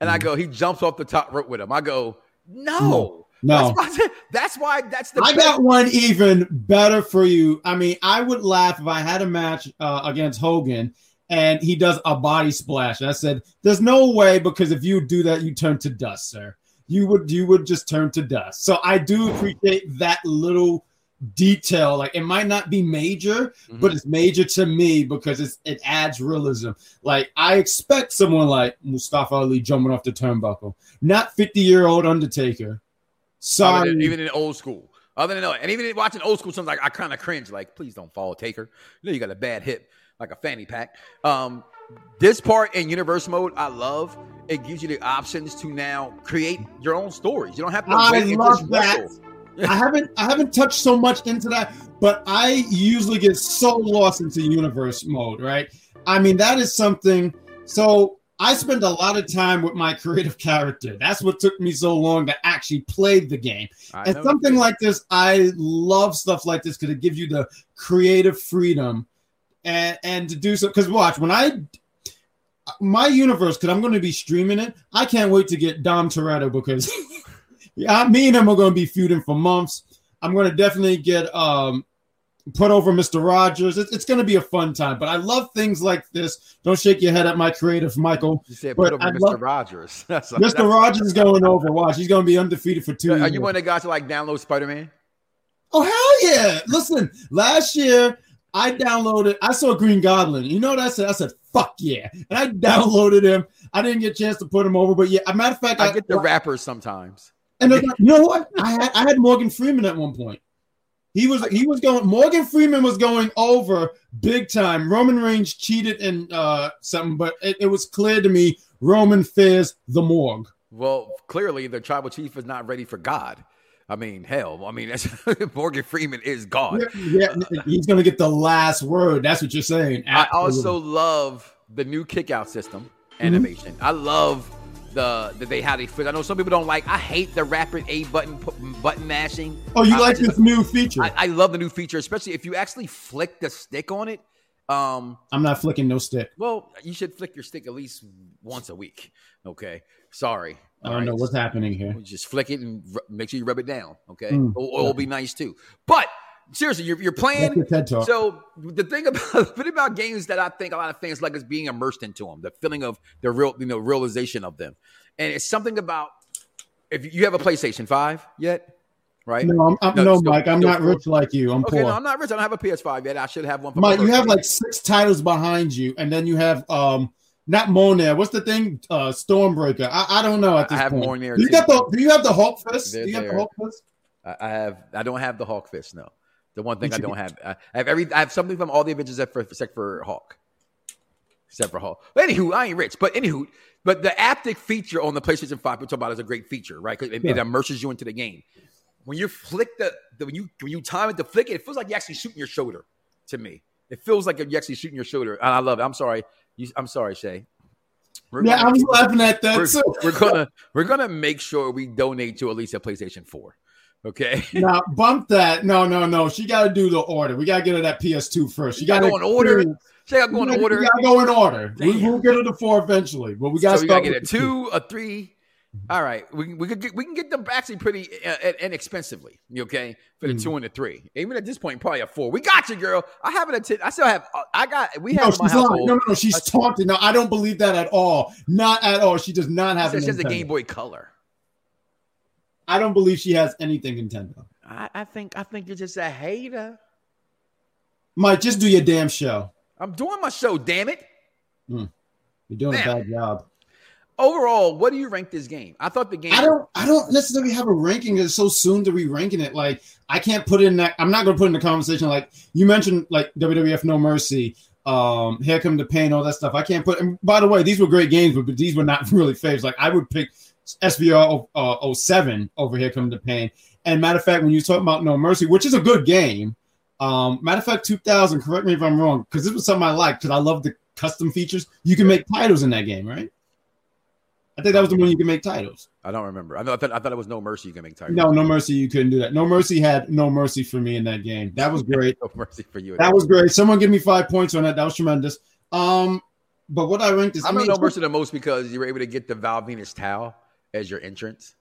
and Mm-hmm. I go, he jumps off the top rope with him. I go, no, No. That's why, that's why that's the I best- got one even better for you. I mean, I would laugh if I had a match uh, against Hogan and he does a body splash. I said, "There's no way because if you do that, you turn to dust, sir. You would you would just turn to dust." So I do appreciate that little detail. Like it might not be major, Mhm. but it's major to me because it's, it adds realism. Like I expect someone like Mustafa Ali jumping off the turnbuckle, not 50 year old Undertaker. Sorry, than- even in old school. Other than that, and even watching old school, sometimes like I kind of cringe. Like, please don't fall, Taker. You know you got a bad hip, like a fanny pack. Um, this part in universe mode, I love. It gives you the options to now create your own stories. You don't have to. I love that. I haven't I haven't touched so much into that, but I usually get so lost into universe mode, right? I mean, that is something. So I spend a lot of time with my creative character. That's what took me so long to actually play the game. I and something like this, I love stuff like this because it gives you the creative freedom and and to do so. Because watch when I my universe, because I'm going to be streaming it. I can't wait to get Dom Toretto because *laughs* yeah, me and him are going to be feuding for months. I'm going to definitely get um put over Mr. Rogers. It's, it's going to be a fun time. But I love things like this. Don't shake your head at my creative, Michael. You said put over I Mr. love- Rogers. *laughs* That's Mr. that's- Rogers is going over. Watch, he's going to be undefeated for two. Are years. you one of the guys to like download Spider Man? Oh hell yeah! Listen, last year I downloaded. I saw Green Goblin. You know what I said? I said fuck yeah, and I *laughs* downloaded him. I didn't get a chance to put him over, but yeah. A matter of fact, I get the rappers sometimes. And like- you know what? I had I had Morgan Freeman at one point. He was he was going. Morgan Freeman was going over big time. Roman Reigns cheated in uh, something, but it, it was clear to me Roman fears the morgue. Well, clearly the tribal chief is not ready for God. I mean, hell, I mean, that's, *laughs* Morgan Freeman is God. Yeah, yeah, he's going to get the last word. That's what you're saying. I also love the new kick out system Mm-hmm. animation. I love the that they how they fit. I know some people don't like. I hate the rapid A button button mashing. Oh, you I- I like just- this new feature? I, I love the new feature, especially if you actually flick the stick on it. Um, I'm not flicking no stick. well, you should flick your stick at least once a week. Okay, sorry. I don't All know what's happening here. Just flick it and ru- make sure you rub it down. Okay, Mm. oil will be nice too. But seriously, you're, you're playing. That's your TED talk. So the thing about *laughs* the thing about games that I think a lot of fans like is being immersed into them, the feeling of the real, you know, realization of them, and it's something about if you have a PlayStation Five yet, right? No, I'm, I'm, No, no, still- Mike. I'm not rich like you. I'm Okay, poor. no, I'm not rich. I don't have a PS5 yet. I should have one. For Mike, you have like six titles behind you, and then you have um not Mjolnir. What's the thing? Uh Stormbreaker. I, I don't know at I have point. Do you too. got the? Do you have the Hulk fist? They're do you have the. Hulk fist? I I have. I don't have the Hawk fist. No, the one thing You I don't have. I I have every. I have something from all the Avengers except for, except for Hawk. Except for Hawk. But anywho, I ain't rich. But anywho, but the haptic feature on the PlayStation Five we're talking about is a great feature, right? 'Cause It, it Yeah. immerses you into the game. When you flick the, the when you when you time it to flick it, it feels like you're actually shooting your shoulder. To me, it feels like you're actually shooting your shoulder, and I love it. I'm sorry. You, I'm sorry, Shay. We're Yeah, I gonna- was laughing at that we're, too. we're gonna we're gonna make sure we donate to at least a PlayStation Four. Okay. *laughs* now bump that. No, no, no. She got to do the order. We got to get her that PS2 first. She You got gotta go in order. I'm going to order. We got to go in order. We, we'll get her to four eventually, but we got to so we gotta get a the two, a three. All right, we we could get, we can get them actually pretty uh, inexpensively. Okay, for the Mm. two and the three. Even at this point, probably a four. We got you, girl. I have it. At I still have. uh, I got. We have in my she's lying. No, no, no. She's taunting. No, I don't believe that at all. Not at all. She does not have. a she has a Game Boy Color. I don't believe she has anything Nintendo. I, I think. I think you're just a hater. Mike, just do your damn show. I'm doing my show. Damn it. You're doing Damn. a bad job. Overall, what do you rank this game? I thought the game. I don't. I don't necessarily have a ranking. It's so soon to be ranking it. Like I can't put in that. I'm not going to put in the conversation. Like you mentioned, like WWF No Mercy, um, Here Come the Pain, all that stuff. I can't put. And by the way, these were great games, but, but these were not *laughs* really faves. Like I would pick SVR uh, 07 over Here Come to Pain. And matter of fact, when you talk about No Mercy, which is a good game, um, matter of fact, 2000. Correct me if I'm wrong, because this was something I liked because I love the custom features. You can make titles in that game, right? I think that was the one you can make titles. I don't remember. I thought, I thought it was no mercy. You can make titles. No, no mercy. You couldn't do that. No mercy had no mercy for me in that game. That was great. *laughs* no mercy for you. that was great. Someone give me five points on that. That was tremendous. Um, but what I ranked is, I I, mean, no mercy the most because you were able to get the Val Venis towel as your entrance.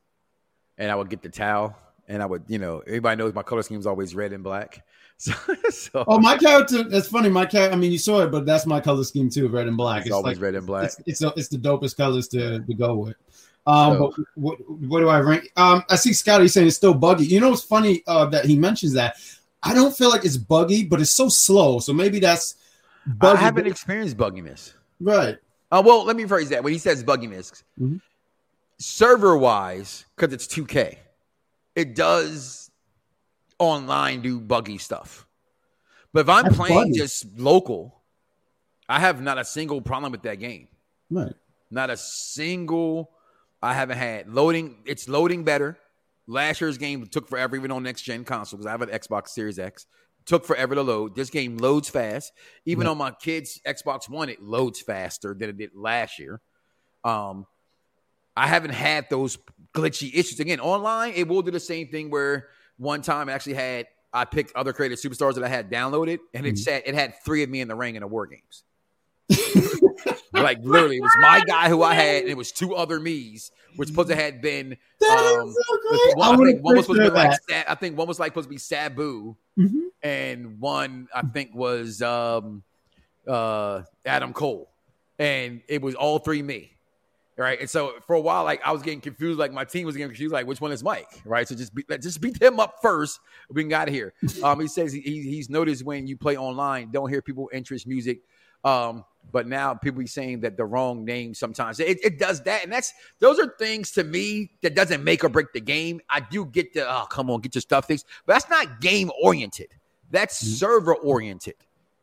and I would get the towel, and I would, you know, everybody knows my color scheme is always red and black. *laughs* So, so Oh, my character. That's funny. My cat. I mean, you saw it, but that's my color scheme too, red and black. it's always red and black. It's it's, it's the dopest colors to, to go with. Um, So- but what, what do I rank? Um, I see Scotty saying it's still buggy. You know, what's funny uh, that he mentions that. I don't feel like it's buggy, but it's so slow. So maybe that's I buggy. haven't experienced bugginess. right. Uh, well, let me phrase that. When he says bugginess, Mhm. Server wise, because it's 2K, it does online do buggy stuff. But if I'm That's playing buggy. just local, I have not a single problem with that game. Right. Not a single. I haven't had loading. It's loading better. Last year's game took forever, even on next gen console, because I have an Xbox Series X. Took forever to load. This game loads fast. Even on my kids' Xbox One, it loads faster than it did last year. Um, I haven't had those glitchy issues. Again, online, it will do the same thing where one time I actually had I picked other creative superstars that I had downloaded, and it Mhm. said it had three of me in the ring in the war games. *laughs* like literally, it was my guy who I had, and it was two other me's, which supposed to had been. That is um, so great. one- I I, think one was supposed to be like that. I think one was like supposed to be Sabu, Mhm. and one I think was um, uh, Adam Cole, and it was all three me. Right, and so for a while, like I was getting confused, like my team was getting confused, like which one is Mike, right? So just beat, just beat him up first. We can get here. *laughs* Um, he says he, he's noticed when you play online, don't hear people interest music, um, but now people be saying that the wrong name sometimes. It, it does that, and that's those are things to me that doesn't make or break the game. I do get the oh come on, get your stuff fixed, but that's not game oriented. That's server oriented,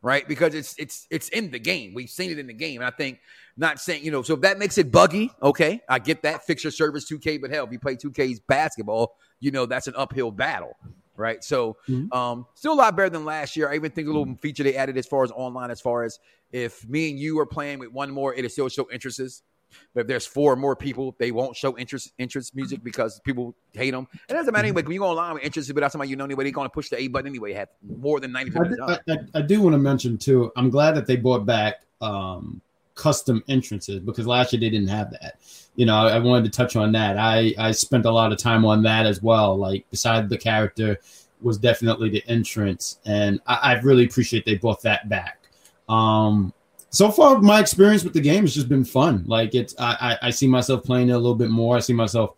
right? Because it's it's it's in the game. We've seen it in the game, and I think not saying you know. So if that makes it buggy, okay, I get that. Fix your service 2K, but hell, if you play 2K's basketball, you know that's an uphill battle, right? So Mhm. um, still a lot better than last year. I even think a little feature they added as far as online, as far as if me and you are playing with one more, it'll still show interests. But if there's four more people, they won't show interest interest music because people hate them. It doesn't matter anyway. When you go online with interested, but that's somebody you know anyway, they're going to push the A button anyway. Have more than ninety I, percent. do- I, I, I do want to mention too. I'm glad that they brought back um, custom entrances because last year they didn't have that. You know, I, I wanted to touch on that. I I spent a lot of time on that as well. Like beside the character was definitely the entrance, and I, I really appreciate they brought that back. Um, so far, my experience with the game has just been fun. Like it's, I, I, I see myself playing it a little bit more. I see myself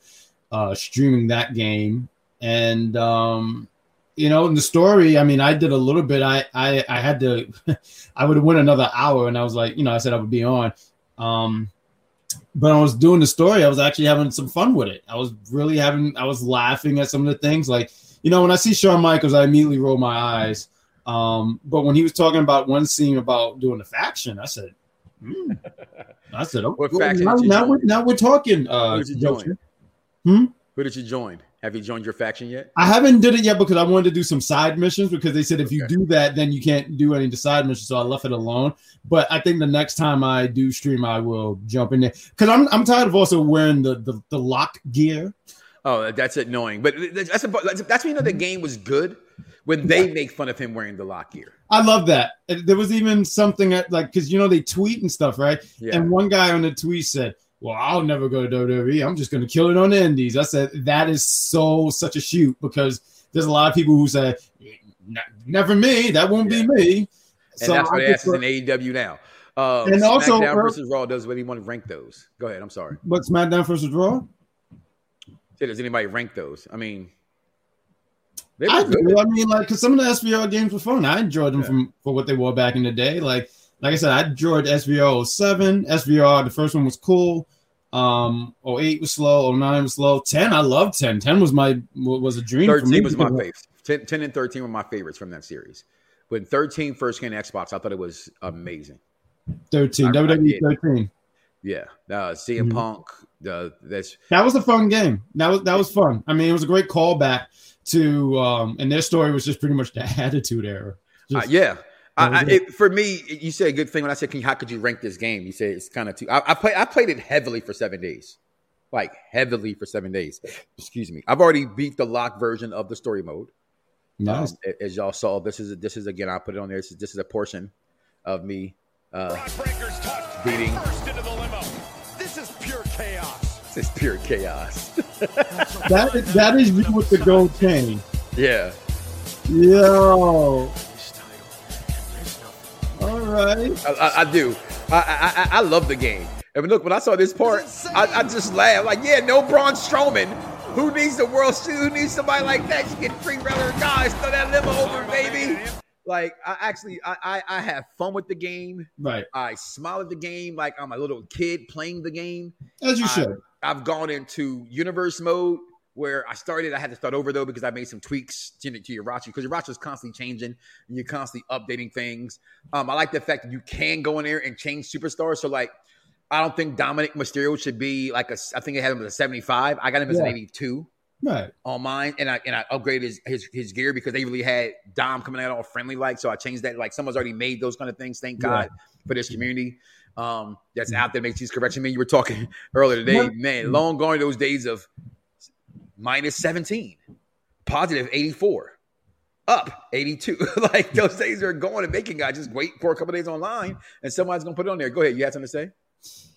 uh, streaming that game, and um, you know, in the story, I mean, I did a little bit. I I, I had to, *laughs* I would have went another hour, and I was like, you know, I said I would be on. Um, but I was doing the story. I was actually having some fun with it. I was really having. I was laughing at some of the things. Like, you know, when I see Shawn Michaels, I immediately roll my eyes. Um, but when he was talking about one scene about doing the faction, I said, hmm. *laughs* I said, okay, What faction now, now we're now we're talking. Uh, Who did you join? Who did you join? Have you joined your faction yet? I haven't did it yet because I wanted to do some side missions because they said if you do that, then you can't do any of the side missions. So I left it alone. But I think the next time I do stream, I will jump in there because I'm I'm tired of also wearing the the, the lock gear. Oh, that's annoying. But that's a, that's that's when you know the game was good when they make fun of him wearing the lock gear. I love that. There was even something like because you know they tweet and stuff, right? Yeah. And one guy on the tweet said, "Well, I'll never go to WWE. I'm just going to kill it on the Indies." I said that is so such a shoot because there's a lot of people who say, "N- "Never me. That won't Yeah. be me." and So that's I what just asks in AEW now. Uh, And also, SmackDown uh, versus Raw does to rank those. Go ahead. I'm sorry. But SmackDown versus Raw. Say, does anybody rank those? I mean, I good. do. I mean, like, because some of the SVR games were fun. I enjoyed them Yeah. from for what they were back in the day. Like, like I said, I enjoyed SVR 07. SVR, the first one was cool. Um, 08 was slow. 09 was slow. 10, I loved 10. 10 was my was a dream. for me 13 was my favorite. 10, 10 and 13 were my favorites from that series. When 13 first came to Xbox, I thought it was amazing. 13, I- I WWE did. 13. Yeah. Uh, CM Mhm. Punk, the that's That was a fun game. That was that was fun. I mean, it was a great callback to um, and their story was just pretty much the *laughs* Attitude Era. Uh, yeah. I, I, it, for me, you said a good thing when I said, Can, "How could you rank this game?" You said it's kind of too. I, I played. I played it heavily for seven days, like heavily for seven days. Excuse me. I've already beat the lock version of the story mode. nice. Um, as y'all saw, this is this is again. I put it on there. This is, this is a portion of me uh, beating. First into the limo. This is pure chaos. This is pure chaos. *laughs* that is, that is you with the gold chain. Yeah. Yo. All right. I, I, I do. I, I I love the game. And look, when I saw this part, I, I just laughed. Like, yeah, no Braun Strowman. Who needs the world? Who needs somebody like that? You get free regular guys, throw that limo over, baby. Like, I actually, I, I, I have fun with the game. Right. I smile at the game like I'm a little kid playing the game. As you I- should. I've gone into universe mode where I started. I had to start over though because I made some tweaks to, to your roster because your roster is constantly changing and you're constantly updating things. Um, I like the fact that you can go in there and change superstars. So like, I don't think Dominic Mysterio should be like a. I think I had him as a 75. I got him as an 82 Right. on mine, and I and I upgraded his, his his gear because they really had Dom coming out all friendly like. So I changed that. Like someone's already made those kind of things. Thank God for this community um, that's out there makes these corrections. Man, you were talking *laughs* earlier today, What- man. Long gone those days of minus seventeen, positive eighty four. Up 82. *laughs* like those days are going and making guys just wait for a couple days online and somebody's gonna put it on there. Go ahead. You had something to say?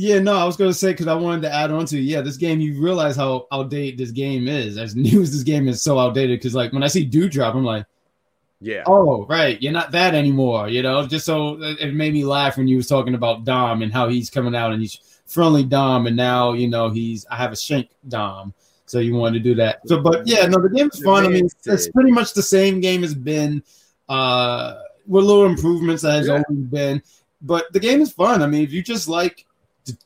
Yeah, no, I was going to say because I wanted to add on to yeah, this game. You realize how outdated this game is. As *laughs* new as this game is, so outdated. Because like when I see Dewdrop, I'm like, Yeah. oh right, you're not that anymore. You know, just so it made me laugh when you was talking about Dom and how he's coming out and he's friendly Dom, and now you know he's I have a shank Dom. So you wanted to do that. So, but yeah, no, the game's The fun. I mean, it's pretty much the same game has been, uh, with little improvements that has Yeah. always been. But the game is fun. I mean, if you just like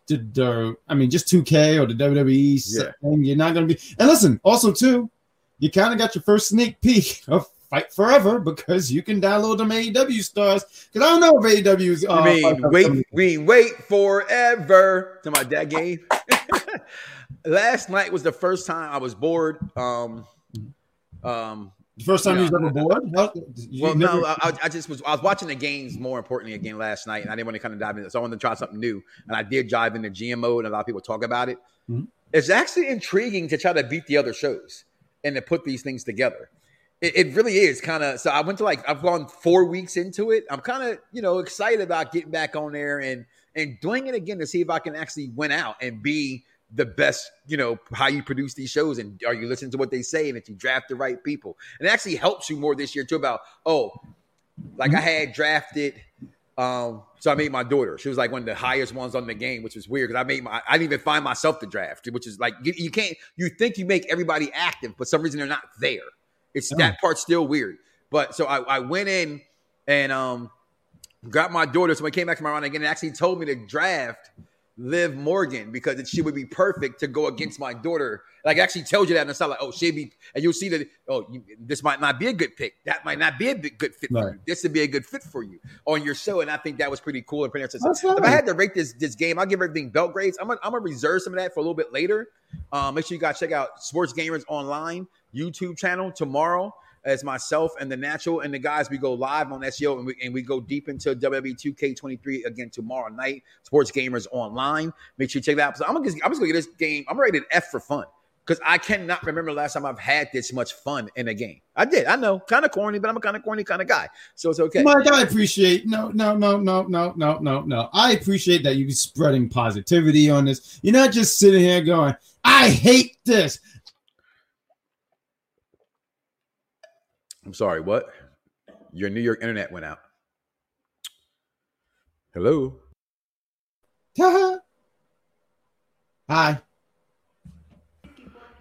the, the I mean, just 2K or the WWE Yeah. thing, you're not to be. And listen, also too, you kind of got your first sneak peek *laughs* of Fight Forever because you can download them AEW stars. Because I don't know if AEW is. You uh, mean wait, we wait forever to my dad game. *laughs* Last night was the first time I was bored. Um, um, the first time you was ever bored? You well, never- no, I, I- just was. I was watching the games more importantly again last night, and I didn't want to kind of dive into. So I wanted to try something new, and I did dive into GMO, and a lot of people talk about it. Mhm. It's actually intriguing to try to beat the other shows and to put these things together. It, it really is kind of. So I went to like I've gone four weeks into it. I'm kind of you know excited about getting back on there and and doing it again to see if I can actually win out and be the best, you know, how you produce these shows and are you listening to what they say and if you draft the right people. And it actually helps you more this year too about, oh, like I had drafted um so I made my daughter. She was like one of the highest ones on the game, which was weird because I made my I didn't even find myself to draft, which is like you, you can't you think you make everybody active, but some reason they're not there. It's that part's still weird. But so I, I went in and um got my daughter. So when I came back from my round again, and actually told me to draft Liv Morgan because it, she would be perfect to go against my daughter. Like actually tells you that, and it's not like, oh, she'd be, and you'll see that, oh, you, this might not be a good pick. That might not be a good fit for you. This would be a good fit for you on your show, and I think that was pretty cool and pretty. That's If I had to rate this this game, I'll give everything belt grades. I'm gonna, I'm gonna reserve some of that for a little bit later. Um, make sure you guys check out Sports Gamers Online YouTube channel tomorrow. As myself and the natural and the guys, we go live on SGO and we, and we go deep into WWE 2K23 again tomorrow night. Sports Gamers Online. Make sure you check that out. So I'm gonna I'm just gonna get this game. I'm rated F for fun because I cannot remember the last time I've had this much fun in a game. I did. I know, kind of corny, but I'm a kind of corny kind of guy, so it's okay. Mike, I appreciate no, no, no, no, no, no, no, no. I appreciate that you're spreading positivity on this. You're not just sitting here going, "I hate this." I'm sorry. What? Your New York internet went out. Hello. *laughs* Hi.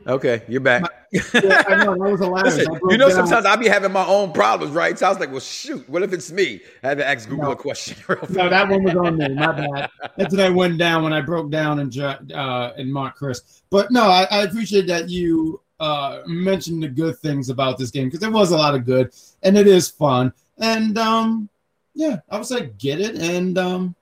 Okay, you're back. Yeah, I know that was hilarious. Listen, you know, sometimes I be having my own problems, right? So I was like, well, shoot, what if it's me? I had to ask Google No. a question. *laughs* real No, that one was on me. My bad. That's what I went down when I broke down and uh, and Mark Chris. But no, I, I appreciate that you uh, mentioned the good things about this game because there was a lot of good and it is fun. And um, yeah, I would say get it and um,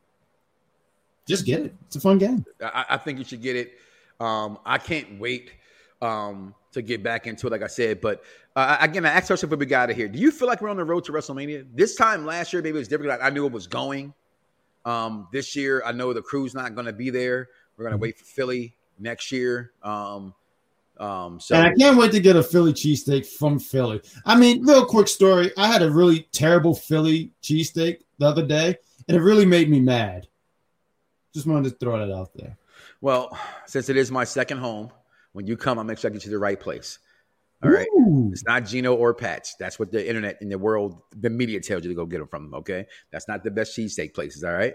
just get it. It's a fun game. I, I think you should get it. Um, I can't wait um, to get back into it, like I said. But uh, again, I asked ourselves if we got out of here. Do you feel like we're on the road to WrestleMania? This time last year, maybe it was different. Like, I knew it was going. Um, this year, I know the crew's not going to be there. We're going to wait for Philly next year. Um, um, so And I can't wait to get a Philly cheesesteak from Philly. I mean, real quick story. I had a really terrible Philly cheesesteak the other day, and it really made me mad. Just wanted to throw that out there. Well, since it is my second home, When you come, I'll make sure I get you to the right place. All right. Ooh. It's not Geno or Pat's. That's what the internet in the world, the media tells you to go get them from. Okay. That's not the best cheesesteak places. All right.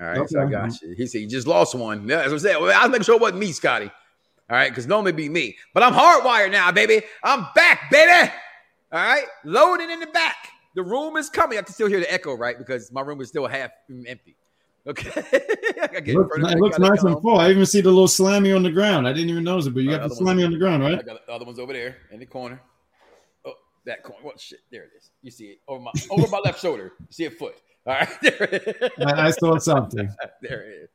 All right. So I got you. He said, You just lost one. Yeah, *laughs* that's what I'm saying. Well, I'll make sure it wasn't me, Scotty. All right. Because normally be me. But I'm hardwired now, baby. I'm back, baby. All right. Loading in the back. The room is coming. I can still hear the echo, right? Because my room is still half empty. Okay. *laughs* I gotta Looks, it looks nice and full. I even see the little slammy on the ground. I didn't even notice it, but you got the slammy on the ground, right? I got the other ones over there in the corner. Oh, that corner. What shit? There it is. You see it over my over my left shoulder. You see a foot. All right. *laughs* There it is. I, I saw something. *laughs* there it is.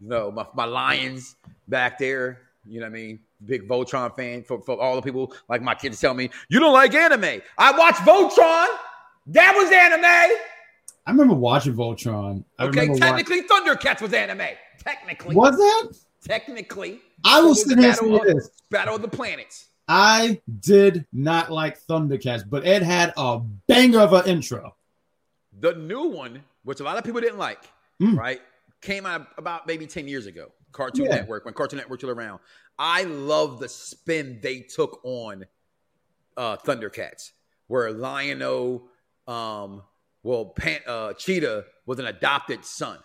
No, my, my Lions back there. You know what I mean? Big Voltron fan for, for all the people like my kids tell me, you don't like anime. I watch Voltron. That was anime. I remember watching Voltron. I Okay, technically Thundercats was anime. Technically. was that? Technically. I will sit here and Battle of- this. Battle of the Planets. I did not like Thundercats, but it had a banger of an intro. The new one, which a lot of people didn't like, Mm. right, came out about maybe 10 years ago. Cartoon Yeah. Network, when Cartoon Network was around. I love the spin they took on uh, Thundercats, where Lion-O, um, well, Pan, uh, Cheetah was an adopted son,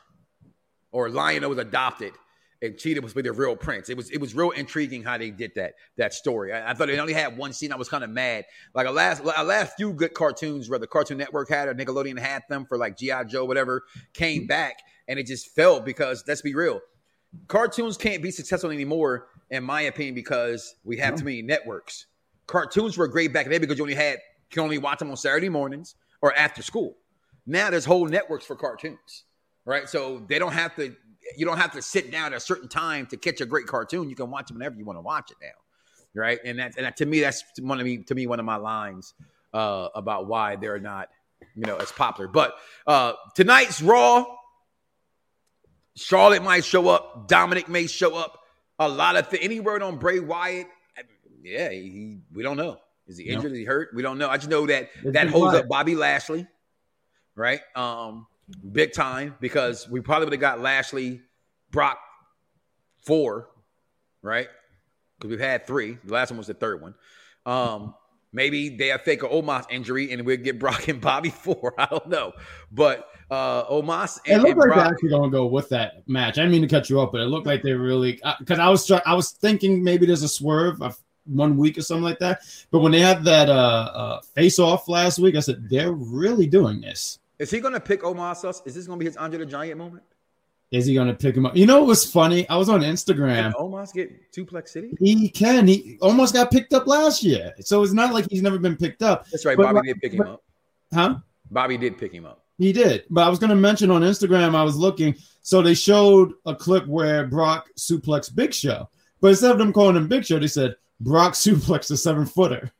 or Lion-O was adopted, and Cheetah was with the real prince. It was it was real intriguing how they did that that story. I, I thought they only had one scene. I was kind of mad. Like a last a last few good cartoons, where the Cartoon Network had or Nickelodeon had them for like GI Joe, whatever, came back and it just fell because let's be real, cartoons can't be successful anymore, in my opinion, because we have too many networks. Cartoons were great back then because you only had you can only watch them on Saturday mornings or after school. Now there's whole networks for cartoons, right? So they don't have to. You don't have to sit down at a certain time to catch a great cartoon. You can watch it whenever you want to watch it now, right? And that's and that, to me, that's one of me to me one of my lines uh, about why they're not, you know, as popular. But uh, tonight's Raw, Charlotte might show up, Dominic may show up. A lot of th- any word on Bray Wyatt, yeah, he, we don't know. Is he No. injured? Is he hurt? We don't know. I just know that It's that holds up Bobby Lashley, right? Um, big time because we probably would have got Lashley, Brock four, right? Because we've had three. The last one was the third one. Um, maybe they have fake a Omos injury and we'll get Brock and Bobby *laughs* four. I don't know, but uh, Omos It and, looked like Brock. they're actually gonna go with that match. I didn't mean to cut you off, but it looked like they really because I was try- I was thinking maybe there's a swerve of one week or something like that. But when they had that uh, uh face off last week, I said they're really doing this. Is he going to pick Omos? Us? Is this going to be his Andre the Giant moment? Is he gonna pick him up? You know what was funny? I was on Can Instagram. Omos get Suplex City? He can. He almost got picked up last year, so it's not like he's never been picked up, That's right. But- Bobby did pick him but- up. huh? Bobby did pick him up. He did. But I was going to mention on Instagram, I was looking. So they showed a clip where Brock suplexed Big Show. But instead of them calling him Big Show, they said Brock *laughs* suplexed a seven footer.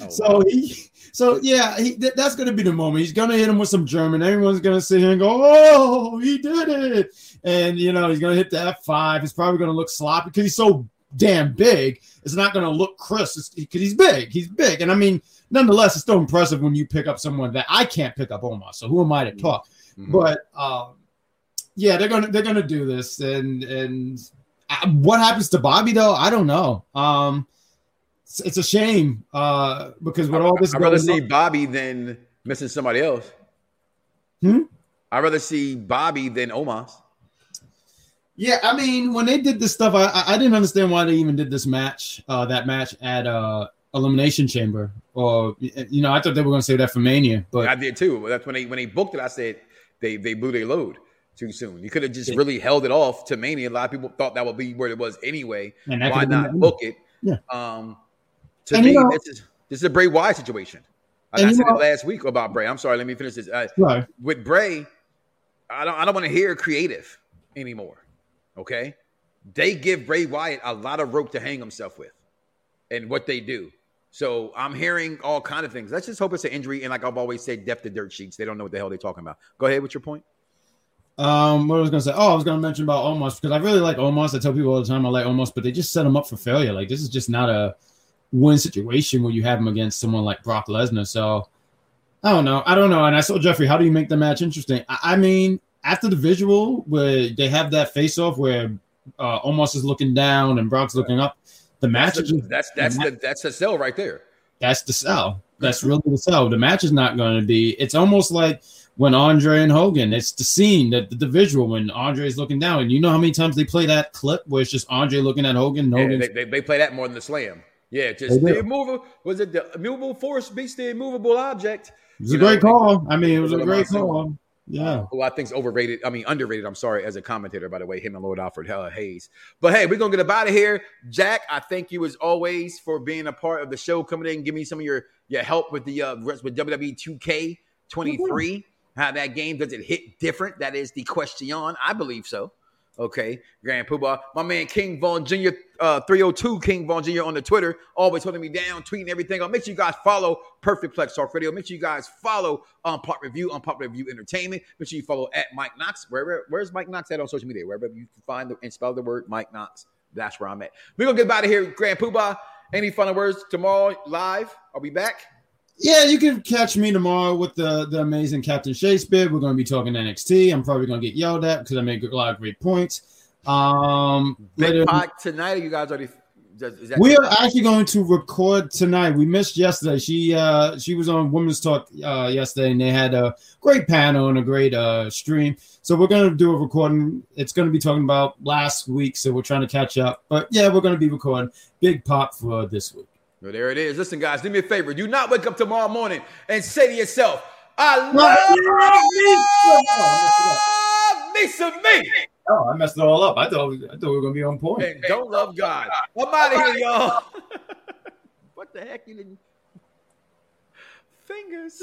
Oh, So he, so yeah, he, th- that's going to be the moment. He's going to hit him with some German. Everyone's going to sit here and go, "Oh, he did it!" And you know, he's going to hit the F five. He's probably going to look sloppy because he's so damn big. It's not going to look crisp because he's big. He's big, and I mean, nonetheless, it's still impressive when you pick up someone that I can't pick up Omar. So who am I to talk? Mhm. But um, yeah, they're gonna they're gonna do this, and and uh, what happens to Bobby though? I don't know. Um, it's, it's a shame uh, because with all this I'd rather see on- Bobby than missing somebody else. Hmm? I'd rather see Bobby than Omos. Yeah, I mean, when they did this stuff, I I- I didn't understand why they even did this match, uh, that match at uh, Elimination Chamber, or you know, I thought they were gonna say that for Mania, but I did too. But that's when they when they booked it. I said they they blew their load too soon. You could have just Yeah. really held it off to Mania. A lot of people thought that would be where it was anyway. and Why not book it? Yeah. Um, to And me, you know- this is this is a Bray Wyatt situation. I, I said know- it last week about Bray. I'm sorry. Let me finish this. Uh, Right. with Bray, I don't I don't want to hear creative anymore. Okay, they give Bray Wyatt a lot of rope to hang himself with, and what they do. So I'm hearing all kind of things. Let's just hope it's an injury. And like I've always said, depth of dirt sheets. They don't know what the hell they're talking about. Go ahead with your point. Um, what I was gonna say? Oh, I was gonna mention about Omos because I really like Omos. I tell people all the time I like Omos, but they just set him up for failure. Like this is just not a win situation where you have him against someone like Brock Lesnar. So I don't know. I don't know. And I saw Jeffrey. How do you make the match interesting? I, I mean, after the visual where they have that face off where uh, Omos is looking down and Brock's looking up, The match That's is the, that's that's the that's the sell right there. that's the sell. That's mm-hmm. really the sell. The match is not going to be. It's almost like when Andre and Hogan. It's the scene, the, the, visual when Andre's looking down, and you know how many times they play that clip where it's just Andre looking at Hogan. Yeah, Hogan. they, they, they play that more than the slam. Yeah, just the immovable was it the immovable force beats the immovable object. it was a know, great call. I mean, it was a great call. Yeah. who I think's overrated. I mean, underrated. I'm sorry, as a commentator, by the way, him and Lord Alfred uh, Hayes. But hey, we're gonna get up out of here. Jack, I thank you as always for being a part of the show, coming in, give me some of your your help with the uh, rest with WWE 2K23. How that game does it hit different? That is the question. I believe so. Okay, Grand Poobah, my man King Vaughn Jr. Uh, 302 King Vaughn Jr. on the Twitter, always holding me down, tweeting everything. I'll make sure you guys follow Perfect Plex Talk Radio. Make sure you guys follow um, Unpop Review, um, Unpop Review Entertainment. Make sure you follow at Mike Knoxxx. Wherever, where's Mike Knoxxx at on social media? Wherever you can find the, and spell the word Mike Knoxxx, that's where I'm at. We're gonna get out of here, Grand Poobah. Any final words tomorrow live? Are we back? Yeah, you can catch me tomorrow with the, the amazing Captain Shakespeare. We're going to be talking NXT. I'm probably going to get yelled at because I make a lot of great points. Um, Big pot tonight. You guys already? Is that, we are actually going to record tonight. We missed yesterday. She uh she was on Women's Talk uh yesterday, and they had a great panel and a great uh stream. So we're going to do a recording. It's going to be talking about last week, so we're trying to catch up. But yeah, we're going to be recording Big Pop for this week. Well, there it is. Listen, guys, do me a favor. Do not wake up tomorrow morning and say to yourself, I love me some me Oh, I messed it all up. I thought I thought we were going to be on point. and don't love God. I'm out of here, y'all. *laughs* what the heck? You didn't. Fingers.